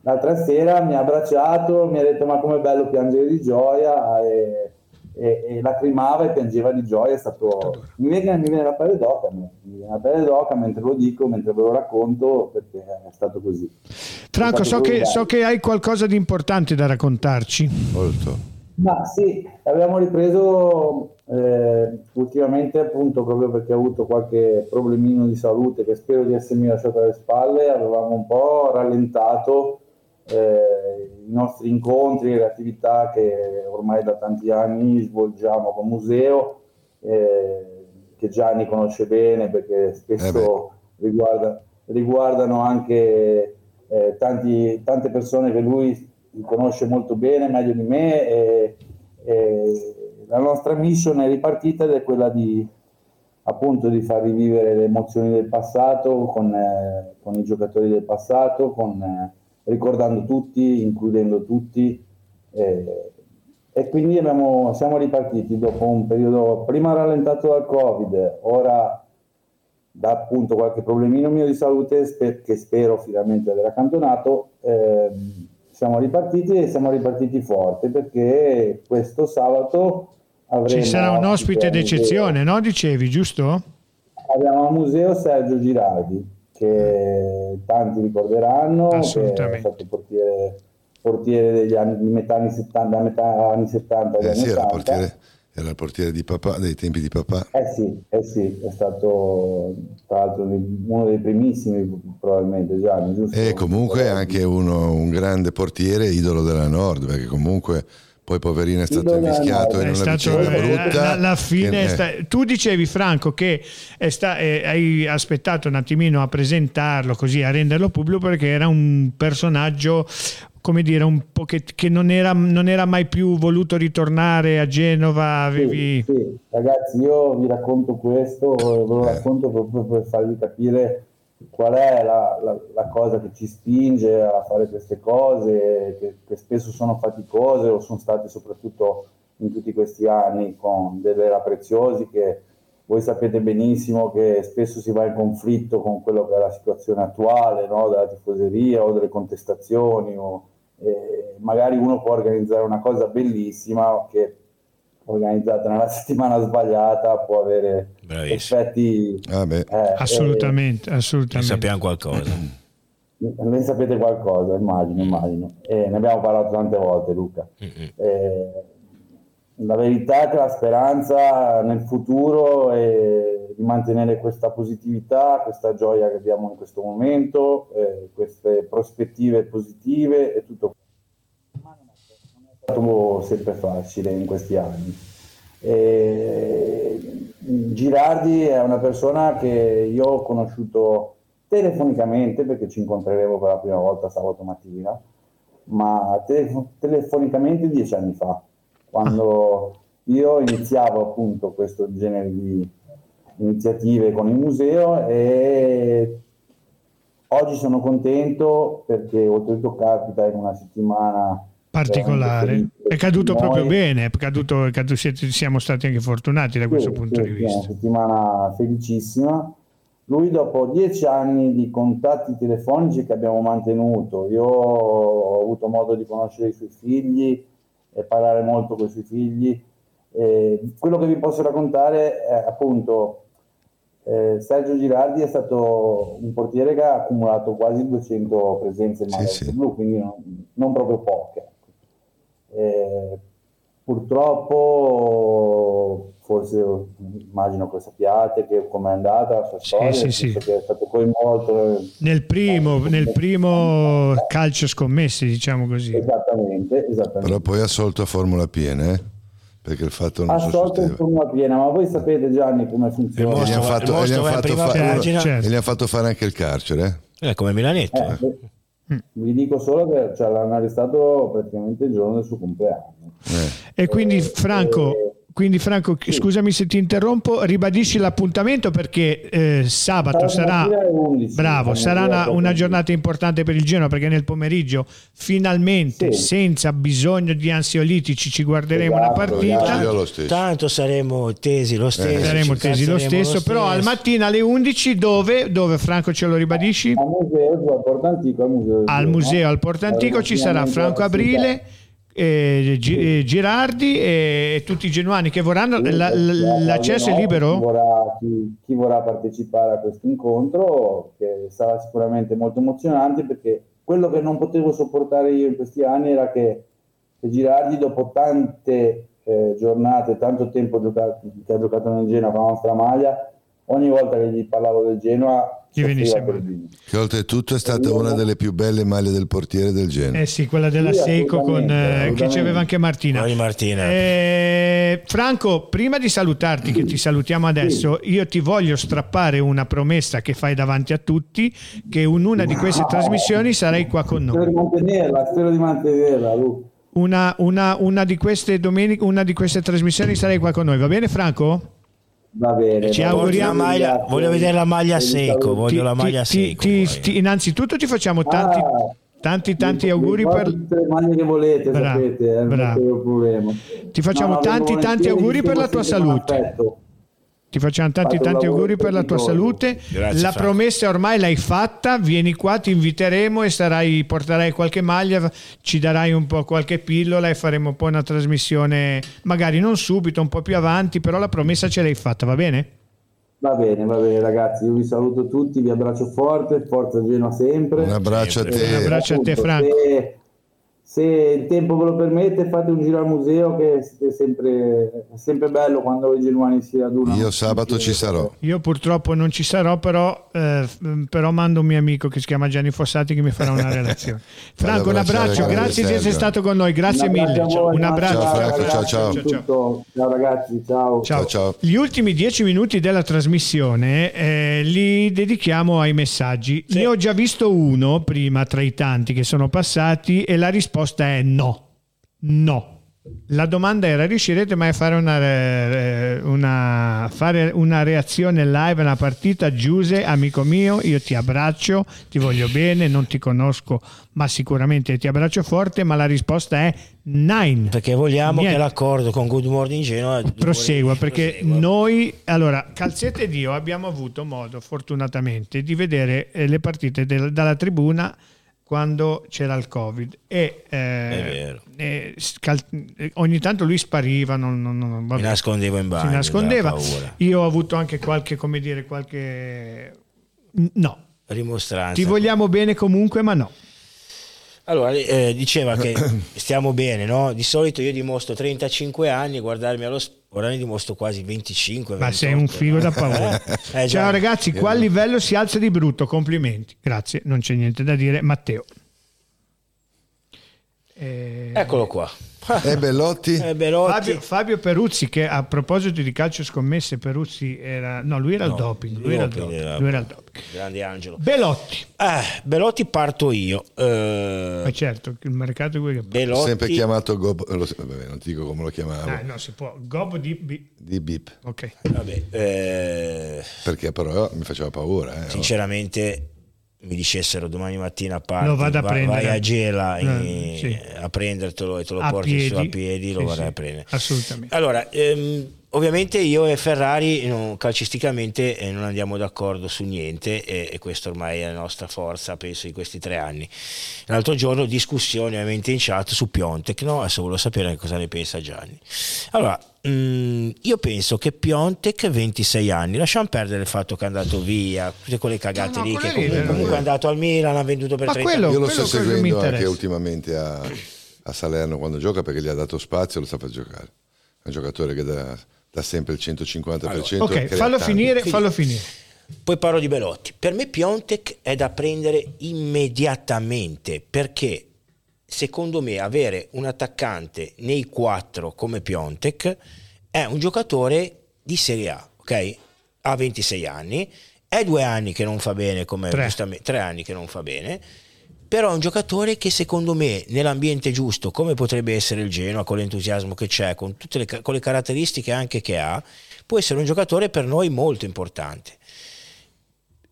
L'altra sera mi ha abbracciato, mi ha detto ma com'è bello piangere di gioia e e, e lacrimava e piangeva di gioia. È stato... Mi viene, mi viene la pelle d'oca, mi viene la pelle d'oca mentre lo dico, mentre ve lo racconto, perché è stato così. Franco, so che, so che, hai qualcosa di importante da raccontarci. Molto. Ma sì, abbiamo ripreso eh, ultimamente appunto proprio perché ho avuto qualche problemino di salute che spero di essermi lasciato alle spalle, avevamo un po' rallentato eh, i nostri incontri, le attività che ormai da tanti anni svolgiamo con museo, eh, che Gianni conosce bene perché spesso eh riguarda, riguardano anche eh, tanti, tante persone che lui conosce molto bene, meglio di me. E, e la nostra mission è ripartita ed è quella di appunto di far rivivere le emozioni del passato con, eh, con i giocatori del passato, con eh, ricordando tutti, includendo tutti. Eh, e quindi abbiamo, siamo ripartiti dopo un periodo prima rallentato dal Covid, ora da appunto qualche problemino mio di salute sper- che spero finalmente aver accantonato. Eh, siamo ripartiti e siamo ripartiti forte perché questo sabato avremo... Ci sarà un ospite d'eccezione, no? Dicevi, giusto? Abbiamo al museo Sergio Girardi che tanti ricorderanno, che è stato portiere, portiere degli anni, di metà anni 70, metà anni 70 eh, sì, era, portiere, era il portiere di papà, dei tempi di papà. Eh sì, eh sì, è stato tra l'altro uno dei primissimi probabilmente Gianni, giusto? E comunque anche uno, un grande portiere, idolo della Nord, perché comunque poi poverino è stato invischiato in una stato, eh, brutta. La, la fine che, sta, tu dicevi Franco che sta, eh, hai aspettato un attimino a presentarlo così, a renderlo pubblico perché era un personaggio come dire, un po' che, che non, era, non, era, mai più voluto ritornare a Genova. Avevi... Sì, sì. Ragazzi, io vi racconto questo, ve lo racconto proprio per farvi capire qual è la, la, la, cosa che ci spinge a fare queste cose, che, che, spesso sono faticose o sono state soprattutto in tutti questi anni con delle preziosi che voi sapete benissimo che spesso si va in conflitto con quello che è la situazione attuale no? della tifoseria o delle contestazioni o, eh, magari uno può organizzare una cosa bellissima che organizzata nella settimana sbagliata può avere Bravissimo. effetti ah eh, assolutamente, eh, assolutamente. Ne sappiamo qualcosa. Ne sapete qualcosa immagino immagino. E ne abbiamo parlato tante volte Luca. Eh, la verità è che la speranza nel futuro è di mantenere questa positività questa gioia che abbiamo in questo momento eh, queste prospettive positive e tutto stato sempre facile in questi anni. E Girardi è una persona che io ho conosciuto telefonicamente perché ci incontreremo per la prima volta sabato mattina, ma telefo- telefonicamente dieci anni fa, quando io iniziavo appunto questo genere di iniziative con il museo e oggi sono contento perché oltretutto capita in una settimana particolare. È caduto noi. proprio bene, è caduto, è caduto, siamo stati anche fortunati da sì, questo punto sì, di vista. È una settimana felicissima. Lui dopo dieci anni di contatti telefonici che abbiamo mantenuto, io ho avuto modo di conoscere i suoi figli e parlare molto con i suoi figli. Eh, quello che vi posso raccontare è appunto eh, Sergio Girardi è stato un portiere che ha accumulato quasi 200 presenze in maglia sì, sì. blu, quindi non, non proprio poche. Eh, purtroppo, forse immagino che sappiate che come è andata la sua storia, sì, sì, che è stato coinvolto nel primo, nel primo calcio scommessi, diciamo così. Esattamente, esattamente. Però poi ha assolto a Formula piena, eh? perché il fatto non assolto in formula piena, ma voi sapete Gianni come funziona. E gli hanno fatto, fatto, fa- certo. fatto, fare anche il carcere. Eh, come Milanetto. Eh, eh. Mm. Vi dico solo che cioè, l'hanno arrestato praticamente il giorno del suo compleanno. Eh. E quindi Franco, eh, quindi Franco, sì. scusami se ti interrompo, ribadisci l'appuntamento perché eh, sabato sarà, 11, bravo, sarà una, una, giornata importante per il Genoa perché nel pomeriggio finalmente sì. senza bisogno di ansiolitici ci guarderemo esatto, una partita. Tanto saremo tesi lo stesso. Eh. Saremo tesi lo stesso, lo stesso, però al mattino alle 11 dove, dove Franco ce lo ribadisci? Al museo, al Porto Antico. Al museo, al, museo, al Porto Antico ci sarà Franco Aprile eh, Girardi e tutti i genuani che vorranno, la, la, l'accesso è libero? Chi vorrà, chi, chi vorrà, partecipare a questo incontro, che sarà sicuramente molto emozionante perché quello che non potevo sopportare io in questi anni era che, Girardi dopo tante eh, giornate, tanto tempo giocato, che ha giocato nel Genoa con la nostra maglia, ogni volta che gli parlavo del Genoa ti venisse che oltretutto è stata una delle più belle maglie del portiere del Genoa eh sì quella della sì, Seiko con, eh, che c'aveva anche Martina, Martina. Eh, Franco prima di salutarti che ti salutiamo adesso sì. io ti voglio strappare una promessa che fai davanti a tutti che in una di queste no. trasmissioni sarai qua con noi spero di mantenerla spero di mantenerla una, una, una, di queste domeniche una di queste trasmissioni sarai qua con noi va bene Franco? Va bene. Ci auguriamo. Maglia, voglio vedere la maglia secco. Voglio ti, la maglia ti, secco. Ti, ti, innanzitutto ti facciamo tanti. Ah, tanti tanti auguri per le maglie che volete bra, sapete, eh, ti facciamo no, tanti tanti auguri per la tua salute ti facciamo tanti tanti auguri per la tua salute. Grazie, la Franco. promessa ormai l'hai fatta, vieni qua, ti inviteremo e sarai, porterai qualche maglia, ci darai un po' qualche pillola e faremo poi una trasmissione, magari non subito, un po' più avanti, però la promessa ce l'hai fatta, va bene? Va bene, va bene ragazzi, io vi saluto tutti, vi abbraccio forte, forza Genoa sempre. Un abbraccio a te. Un abbraccio a te Franco. Se se il tempo ve lo permette fate un giro al museo che è sempre, è sempre bello quando i genuani si radunano. Io sabato ci sarò. Io purtroppo non ci sarò però, eh, però mando un mio amico che si chiama Gianni Fossati che mi farà una relazione. Franco un abbraccio grazie di essere stato con noi. Grazie mille. voi, un abbraccio. Ciao Franco. Ciao ciao ciao, ciao. ciao ragazzi. Ciao. ciao. Ciao gli ultimi dieci minuti della trasmissione eh, li dedichiamo ai messaggi. Sì. ne ho già visto uno prima tra i tanti che sono passati e la risposta risposta è no. No. La domanda era: riuscirete mai a fare una, una, fare una reazione live a una partita? Giuse, amico mio, io ti abbraccio, ti voglio bene, non ti conosco, ma sicuramente ti abbraccio forte. Ma la risposta è nine. Perché vogliamo Niente. che l'accordo con Good Morning Genoa prosegua. Perché prosegua. noi, allora, Calzette ed io abbiamo avuto modo, fortunatamente, di vedere eh, le partite del, dalla tribuna quando c'era il covid. E, eh, e cal- ogni tanto lui spariva non, non, non, vabbè, si nascondeva in bagno si nascondeva io ho avuto anche qualche come dire qualche no. Rimostranza. Ti vogliamo bene comunque ma no. Allora, eh, diceva che stiamo bene, no? Di solito io dimostro 35 anni, guardarmi allo ora ne dimostro quasi 25. 28, Ma sei un figo da paura. eh, Ciao ragazzi, qua il livello si alza di brutto, complimenti. Grazie, non c'è niente da dire. Matteo. Eh... Eccolo qua. E Bellotti? E Bellotti. Fabio, Fabio, Peruzzi, che a proposito di calcio scommesse, Peruzzi era. No, lui era no, il doping. Lui, era il doping. Era... lui era il doping. Grande Angelo. Belotti. Eh, Belotti parto io. Eh... Ma certo, il mercato è quello che Belotti... Sempre chiamato Gob. Vabbè, non ti dico come lo chiamavo. Ah, no, si può. Gob di. Di Bip. Ok. Vabbè. Eh... Perché però mi faceva paura. Eh. Sinceramente mi dicessero domani mattina a parte Lo vado a vai, a Gela Eh, e- sì. a prendertelo e te lo A porti su a piedi. piedi, lo Sì, vorrei sì, prendere. Assolutamente. Allora, ehm, ovviamente io e Ferrari no, calcisticamente eh, non andiamo d'accordo su niente e, e questa ormai è la nostra forza, penso, di questi tre anni. L'altro giorno discussione ovviamente in chat su Piontek, no? adesso volevo sapere cosa ne pensa Gianni. Allora, mm, io penso che Piontek 26 anni, lasciamo perdere il fatto che è andato via, tutte quelle cagate No, no, lì, che lì, comunque, comunque è andato al Milan, ha venduto per Ma 30 quello- Io lo sto quello mi seguendo anche ultimamente a, a Salerno quando gioca perché gli ha dato spazio e lo sta per giocare. È un giocatore che dà, dà sempre il 150%. Ok, crea fallo finire, fallo finire. Poi parlo di Belotti. Per me Piontek è da prendere immediatamente perché secondo me avere un attaccante nei quattro come Piontek è un giocatore di Serie A, ok? Ha 26 anni, è due anni che non fa bene, come Tre. giustamente tre anni che non fa bene, però è un giocatore che secondo me nell'ambiente giusto, come potrebbe essere il Genoa, con l'entusiasmo che c'è, con tutte le, con le caratteristiche anche che ha, può essere un giocatore per noi molto importante.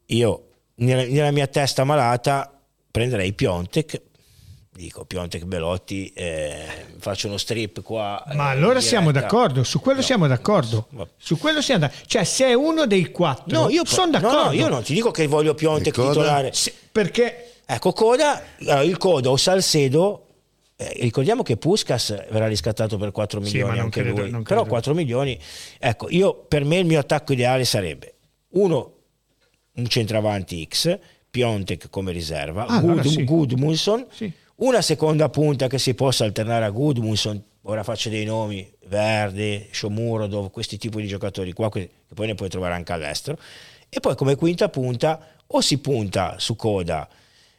Io nella, nella mia testa malata prenderei Piontek, dico Piontek Belotti, eh, faccio uno strip qua. Ma eh, allora in siamo d'accordo, su quello No, siamo d'accordo. va- Su quello siamo d'accordo. Cioè, se è uno dei quattro, No, io sono no, d'accordo. No, io non ti dico che voglio Piontek titolare. Se- perché Ecco, Coda, allora, il Coda o Salcedo, eh, ricordiamo che Puskas verrà riscattato per 4 Sì, milioni ma non anche credo- lui, però credo. 4 milioni, ecco, io per me il mio attacco ideale sarebbe uno, un centravanti X, Piontek come riserva, Ah, allora Gud- sì. Gudmundsson, Sì. Una seconda punta che si possa alternare a Gudmundsson, ora faccio dei nomi, Verde, Shomurodov, questi tipi di giocatori qua, che poi ne puoi trovare anche all'estero, e poi come quinta punta o si punta su Coda,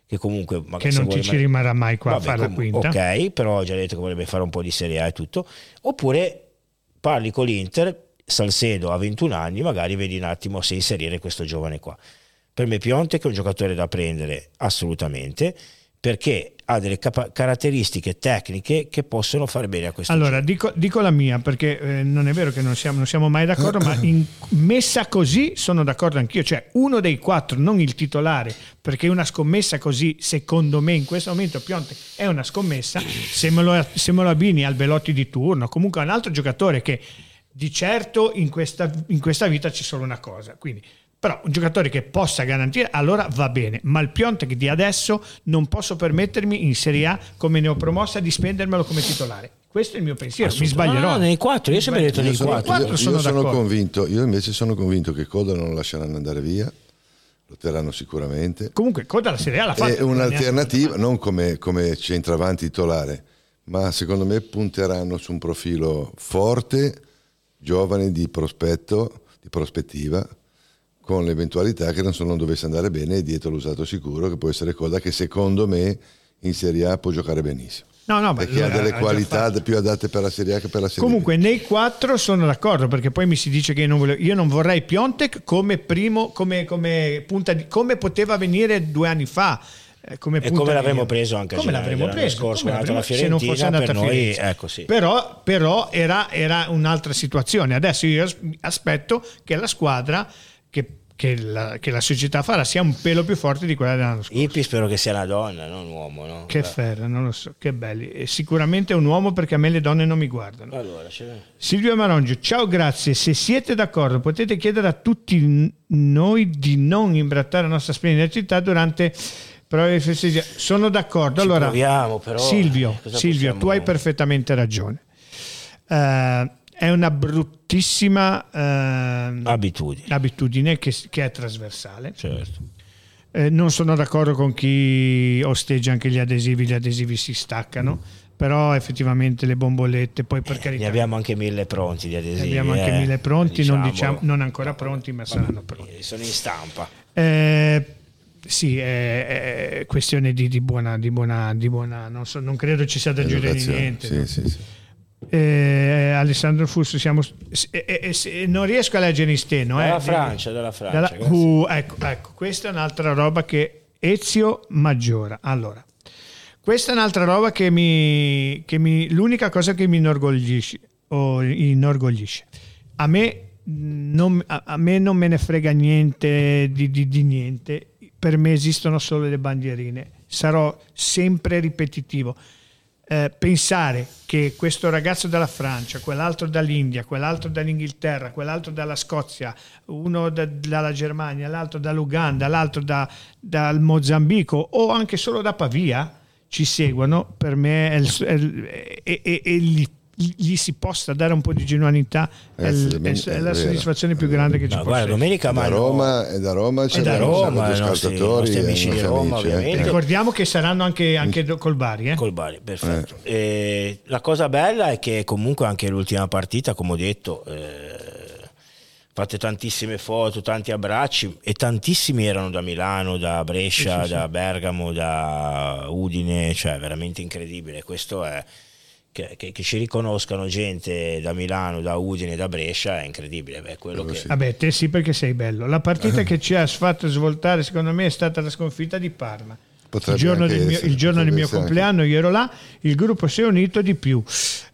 che comunque magari che non ci ma- rimarrà mai qua Vabbè, a fare la com- quinta. Ok, però ha già detto che vorrebbe fare un po' di Serie A e tutto. Oppure parli con l'Inter, Salcedo a 21 anni, magari vedi un attimo se inserire questo giovane qua. Per me Piontek è un giocatore da prendere assolutamente perché ha delle capa- caratteristiche tecniche che possono fare bene a questo Allora, dico, dico la mia, perché eh, non è vero che non siamo, non siamo mai d'accordo, ma in- messa così sono d'accordo anch'io. Cioè, uno dei quattro, non il titolare, perché una scommessa così, secondo me, in questo momento Pionte è una scommessa. Se me lo, se me lo abbini al Belotti di turno, comunque a un altro giocatore che di certo in questa, in questa vita c'è solo una cosa. Quindi, però un giocatore che possa garantire, allora va bene. Ma il Piontek di adesso non posso permettermi in Serie A, come neopromossa, di spendermelo come titolare. Questo è il mio pensiero, mi sbaglierò. No, nei quattro, io ho sempre detto Io nei sono, quattro. io- sono io sono convinto, io invece sono convinto che Coda non lo lasceranno andare via, lo terranno sicuramente. Comunque, Coda la Serie A l'ha fatta. È un'alternativa, non come, come centravanti titolare, ma secondo me punteranno su un profilo forte, giovane di prospetto, di prospettiva, con l'eventualità che non, so, non dovesse andare bene e dietro l'usato sicuro, che può essere Coda, che secondo me in Serie A può giocare benissimo. No, no, ma perché ha delle già qualità più adatte per la Serie A che per la Serie Comunque, B. nei quattro sono d'accordo perché poi mi si dice che io non, volevo- io non vorrei Piontek come primo, come, come punta di, come poteva venire due anni fa. eh, Come E come di- l'avremmo preso anche come l'avremmo preso scorso, come andato l'avremmo- se non fosse Fiorentina, andata per a noi, Firenze. ecco, sì. però, però era, era un'altra situazione adesso io as- aspetto che la squadra che, che la, che la società farà sia un pelo più forte di quella dell'anno scorso Ippi spero che sia una donna, non un uomo, no? che Beh. ferra, non lo so, che belli. E sicuramente è un uomo perché a me le donne non mi guardano. Allora. Silvio Marongio, ciao, grazie. Se siete d'accordo, potete chiedere a tutti noi di non imbrattare la nostra splendida città durante prove festeggiare. Sono d'accordo. Ci allora, proviamo, però, Silvio, cosa Silvio possiamo- tu hai perfettamente ragione. Eh, è una bruttissima eh, abitudini. abitudine che, che è trasversale. Certo. Eh, non sono d'accordo con chi osteggia anche gli adesivi, gli adesivi si staccano, però effettivamente le bombolette, poi per Ne carità, abbiamo anche mille pronti di ne adesivi. abbiamo anche eh, mille pronti, non, diciamolo. diciamo, non ancora pronti, ma saranno pronti. Eh, Sono in stampa. Eh, sì, è, è questione di, di buona, di buona, di buona non, so, non credo ci sia da aggiungere niente. sì, no? sì, sì. Eh, Alessandro Fusso, siamo, eh, eh, eh, non riesco a leggere in steno. eh, Dalla di- Francia, dalla Francia. dalla- uh, ecco, ecco, questa è un'altra roba che Ezio Maggiora. Allora, questa è un'altra roba che mi, che mi l'unica cosa che mi inorgoglisce, o inorgoglisce. A me non, a, a me non me ne frega niente di, di- di niente. per me esistono solo le bandierine. Sarò sempre ripetitivo. Eh, pensare che questo ragazzo dalla Francia, quell'altro dall'India, quell'altro dall'Inghilterra, quell'altro dalla Scozia, uno da, dalla Germania, l'altro dall'Uganda, l'altro da, dal Mozambico o anche solo da Pavia ci seguono, per me è, il, è, è, è, il gli si possa dare un po' di genuinità è, è, è la soddisfazione più grande che ci no, possa guarda, domenica da Roma, e da Roma c'è da Roma, i nostri, nostri amici di Roma amici, eh. ricordiamo che saranno anche, anche col Bari eh? col Bari, perfetto eh. la cosa bella è che comunque anche l'ultima partita come ho detto eh, fate tantissime foto, tanti abbracci e tantissimi erano da Milano, da Brescia, sì, sì, da. Bergamo, da Udine, cioè veramente incredibile. Questo è che, che, che, ci riconoscano gente da Milano, da Udine, da Brescia è incredibile. Beh, quello che... Vabbè, te sì perché sei bello. La partita che ci ha fatto svoltare secondo me è stata la sconfitta di Parma. Potrebbe il giorno del mio, giorno del mio compleanno io ero là, il gruppo si è unito di più.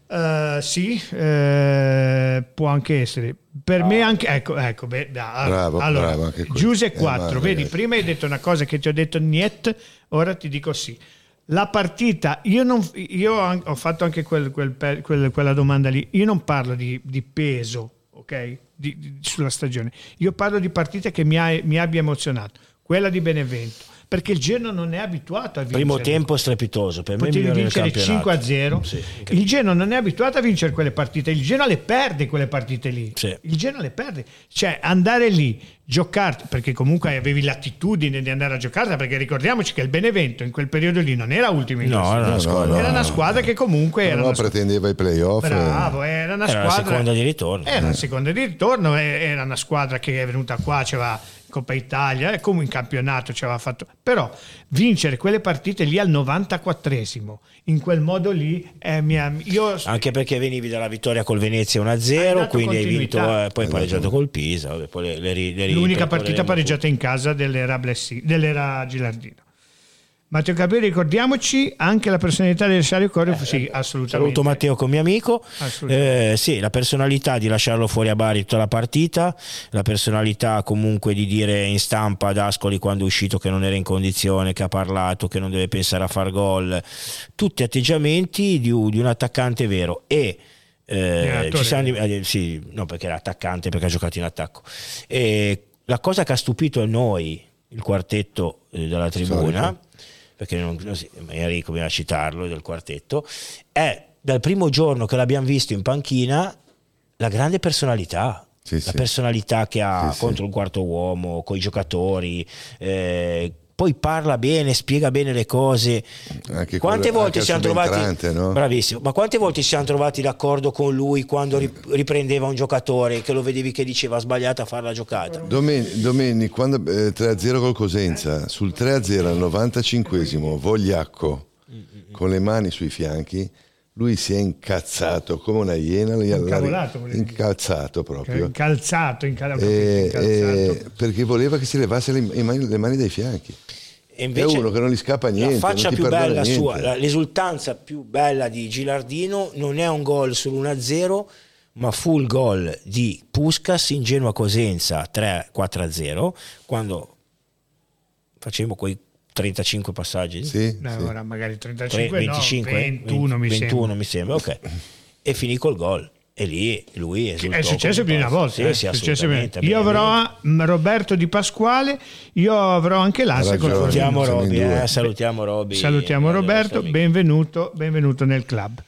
Uh, sì, uh, può anche essere. Per no. me anche, ecco, ecco beh, da, bravo, allora, bravo Giuse 4, eh, vedi, prima hai detto una cosa che ti ho detto niet, ora ti dico sì la partita, io, non, io ho fatto anche quel, quel, quel, quella domanda lì, io non parlo di, di peso, ok? Di, di, sulla stagione, io parlo di partite che mi, ha, mi abbia emozionato, quella di Benevento, perché il Genoa non è abituato a vincere. Primo tempo strepitoso, per Potevi me vincere 5 a 0. Sì, il Genoa non è abituato a vincere quelle partite, il Genoa le perde quelle partite lì. Sì. Il Genoa le perde. Cioè andare lì, giocare, perché comunque avevi l'attitudine di andare a giocare, perché ricordiamoci che il Benevento in quel periodo lì non era ultimo in no, era, una squadra, no, era una squadra che comunque era no, pretendeva i playoff. Bravo, era una era squadra. Era la seconda di ritorno. Era la seconda di ritorno, era una squadra che è venuta qua, c'era Coppa Italia e come in campionato ci aveva fatto. Però vincere quelle partite lì al 94esimo in quel modo lì è mia, io... anche perché venivi dalla vittoria col Venezia 1-0 quindi hai vinto eh, poi pareggiato col Pisa poi le, le, le l'unica partita pareggiata in casa dell'era, Blessi, dell'era Gilardino Matteo Capelli, ricordiamoci anche la personalità del Sario Corrio. Eh, sì, assolutamente. Saluto Matteo come amico. Eh, sì, la personalità di lasciarlo fuori a Bari tutta la partita, la personalità comunque di dire in stampa ad Ascoli quando è uscito che non era in condizione, che ha parlato, che non deve pensare a far gol. Tutti atteggiamenti di, di un attaccante vero. E eh, ci siamo, eh, sì, no, perché era attaccante, perché ha giocato in attacco. E la cosa che ha stupito noi, il quartetto eh, della tribuna. Perché non, non si, Enrico viene a citarlo del quartetto, è dal primo giorno che l'abbiamo visto in panchina la grande personalità. Sì, la sì. personalità che ha sì, contro il quarto uomo, con i giocatori, eh, poi parla bene, spiega bene le cose. Anche quante quello, volte siamo trovati no? bravissimo, ma quante volte ci siamo trovati d'accordo con lui quando riprendeva un giocatore che lo vedevi che diceva sbagliato a fare la giocata? Domen- Domenni, quando eh, 3-0 col Cosenza, sul 3-0 al 95esimo, Vogliacco con le mani sui fianchi lui si è incazzato come una iena, incazzato proprio. Incalzato, incalzato, e, e perché voleva che si levasse le mani, le mani dai fianchi. E invece è uno che non gli scappa niente. La faccia più bella sua, l'esultanza più bella di Gilardino non è un gol sull'1-0, ma fu il gol di Puskas in Genoa Cosenza 3-4-0, quando facevamo quei 35 passaggi? Sì, no, sì. ora magari 35, 3, 25, no, 21, 20, mi 21 sembra. mi sembra, ok. e finì col gol. E lì lui è successo più di una volta. Sì, eh, sì, assolutamente. Io avrò Roberto Di Pasquale, io avrò anche l'Asse col Salutiamo Roby, eh, salutiamo Roby. Salutiamo Roberto, benvenuto, benvenuto nel club.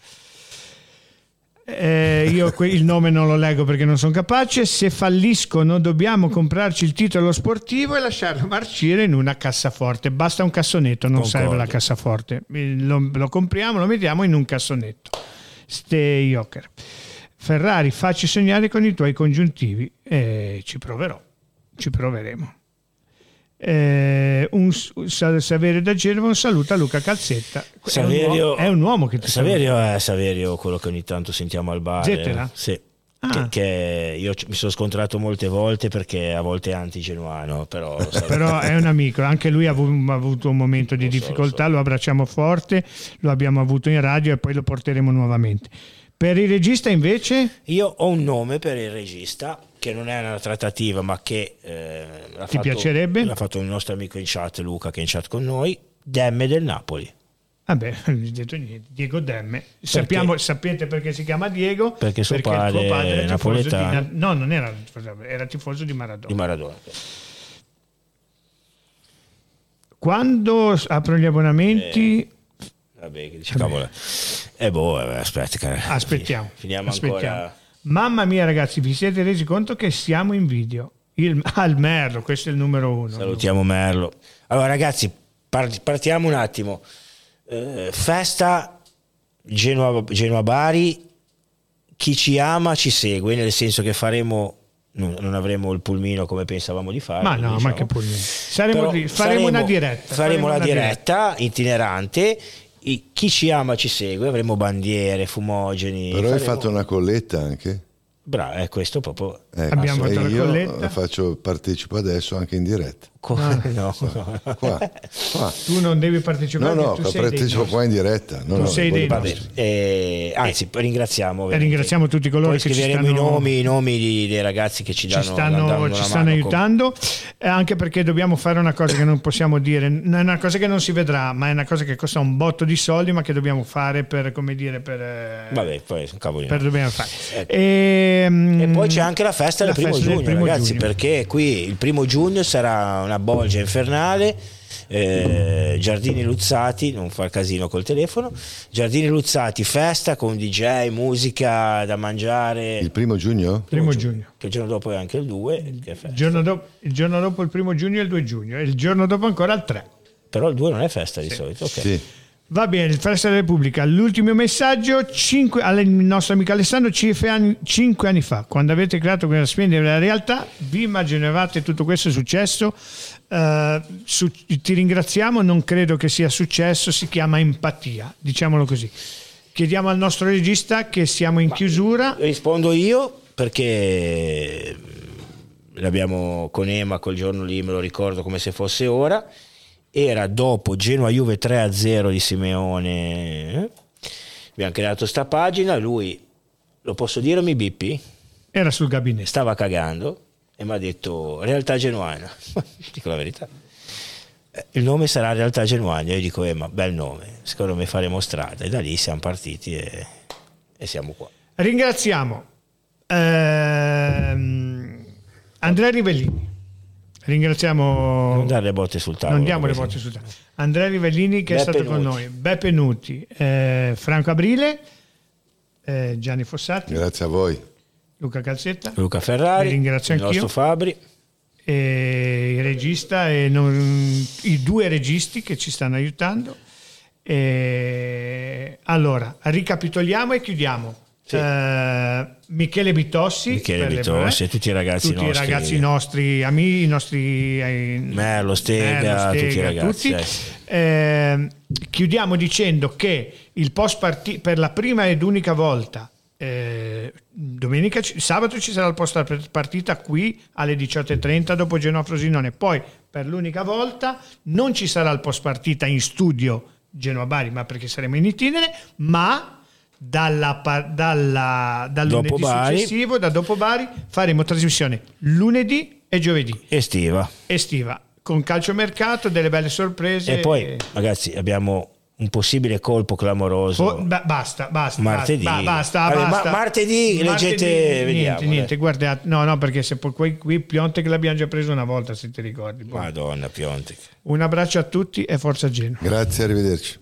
Eh, io il nome non lo leggo perché non sono capace. Se falliscono, dobbiamo comprarci il titolo sportivo e lasciarlo marcire in una cassaforte. Basta un cassonetto, non Concordo. serve la cassaforte. Lo, lo, compriamo, lo mettiamo in un cassonetto. Ste Joker. Ferrari, facci sognare con i tuoi congiuntivi. Eh, ci proverò, ci proveremo. Eh, un, Saverio da Genova un saluto a Luca Calzetta Saverio, è, un uomo, è un uomo che ti Saverio saluta. è Saverio quello che ogni tanto sentiamo al bar Zettela? sì Ah. Che, che, io mi sono scontrato molte volte perché a volte è anti-genuano, però, però è un amico, anche lui ha avuto un momento di lo difficoltà, so, lo, so. lo abbracciamo forte, lo abbiamo avuto in radio e poi lo porteremo nuovamente. Per il regista invece? Io ho un nome per il regista che non è una trattativa ma che eh, l'ha Ti fatto, piacerebbe? l'ha fatto il nostro amico in chat Luca che è in chat con noi Demme del Napoli Vabbè, non gli ho detto niente. Diego Demme. Sappiamo, sapete perché si chiama Diego? Perché suo il padre tuo padre era tifoso di, napoletano. no, non era tifoso, era tifoso di Maradona. di Maradona Quando aprono gli abbonamenti, vabbè che dice cavolo eh boh eh, aspetta aspettiamo. finiamo aspettiamo. ancora Mamma mia, ragazzi, vi siete resi conto che siamo in video? Il, il Merlo, questo è il numero uno. Salutiamo Merlo. Allora ragazzi, par- partiamo un attimo. Eh, festa Genoa, Genoa Bari, chi ci ama ci segue, nel senso che faremo, non, avremo il pulmino come pensavamo di fare. Ma no, diciamo. ma che pulmino. Saremo faremo una diretta. Faremo la una diretta itinerante. I- Chi ci ama ci segue, avremo bandiere, fumogeni. Però hai faremo- fatto una colletta anche. Bravo, è questo proprio. Eh, Abbiamo fatto la colletta. la faccio, partecipo adesso anche in diretta. Qua- no, no. Qua, qua. Tu non devi partecipare. No, no, tu partecipo qua in diretta. No, Tu no, sei dei Vabbè, eh, anzi, ringraziamo. E ovviamente. ringraziamo tutti coloro Poi che ci scriveremo stanno, i nomi, i nomi di- dei ragazzi che ci, ci danno, danno stanno, ci stanno aiutando, eh, anche perché dobbiamo fare una cosa che non possiamo dire, è una cosa che non si vedrà, ma è una cosa che costa un botto di soldi, ma che dobbiamo fare per, come dire, per... eh, Vabbè, poi cavoli. per dobbiamo fare. Ecco. E, E poi c'è anche la festa la del primo festa del giugno, primo ragazzi, giugno. perché qui il primo giugno sarà una bolgia infernale. eh, Giardini Luzzati, non far casino col telefono. Giardini Luzzati, festa con DJ, musica da mangiare. Il primo giugno? primo giugno. Che il giorno dopo è anche il 2. che è festa. Il giorno, dopo, il giorno dopo il primo giugno e il 2 giugno, e il giorno dopo ancora il 3. Però il 2 non è festa di solito. ok. Sì. Va bene, il Festa della Repubblica. L'ultimo messaggio cinque, al nostro amico Alessandro cinque anni, cinque anni fa, quando avete creato quella splendida realtà, vi immaginavate tutto questo è successo? Eh, su- ti ringraziamo, non credo che sia successo, si chiama empatia, diciamolo così. Chiediamo al nostro regista che siamo in chiusura. Rispondo io perché l'abbiamo con Ema quel giorno lì, me lo ricordo come se fosse ora. Era dopo Genoa Juve 3-0 di Simeone. eh? Abbiamo creato sta pagina, lui lo posso dire o mi bippi? Era sul gabinetto. Stava cagando e mi ha detto realtà genuana. dico la verità. Eh, Il nome sarà Realtà Genuana. Io dico, eh, ma bel nome, secondo me faremo strada. E da lì siamo partiti e, e siamo qua. Ringraziamo ehm, Andrea Rivellini. Ringraziamo Non dare le botte sul tavolo. non diamo le voci sul tavolo. Andrea Rivellini che è Beppe stato con Nuti. noi, Beppe Nuti, eh, Franco Abrile, eh, Gianni Fossati, Grazie a voi. Luca Calzetta, Luca Ferrari, ringrazio il anch'io. nostro Fabri. e il regista e non- i due registi che ci stanno aiutando. E, allora, ricapitoliamo e chiudiamo. Sì. Eh, Michele Bitossi, Michele Bitossi e tutti i ragazzi tutti nostri. i ragazzi nostri amici, i nostri eh, Merlo, Stega, tutti i ragazzi, tutti. eh. Eh, chiudiamo dicendo che il post parti- per la prima ed unica volta eh, domenica, sabato ci sarà il post partita qui alle 18.30 dopo Genoa Frosinone poi per l'unica volta non ci sarà il post partita in studio Genoa Bari ma perché saremo in itinere ma dalla, dalla, dal Dopo lunedì Bari. successivo da dopo Bari faremo trasmissione lunedì e giovedì Estiva. estiva con calciomercato delle belle sorprese E poi, ragazzi, abbiamo un possibile colpo clamoroso. Oh, ba- basta, basta, Martedì. basta, basta, Vabbè, basta. ma- martedì, leggete, niente, vediamo, niente, dai. guardate, no, no, perché se poi qui, qui Piontek l'abbiamo già preso una volta, se ti ricordi. Boh. Madonna, Piontek. Un abbraccio a tutti e forza Genoa. Grazie, arrivederci.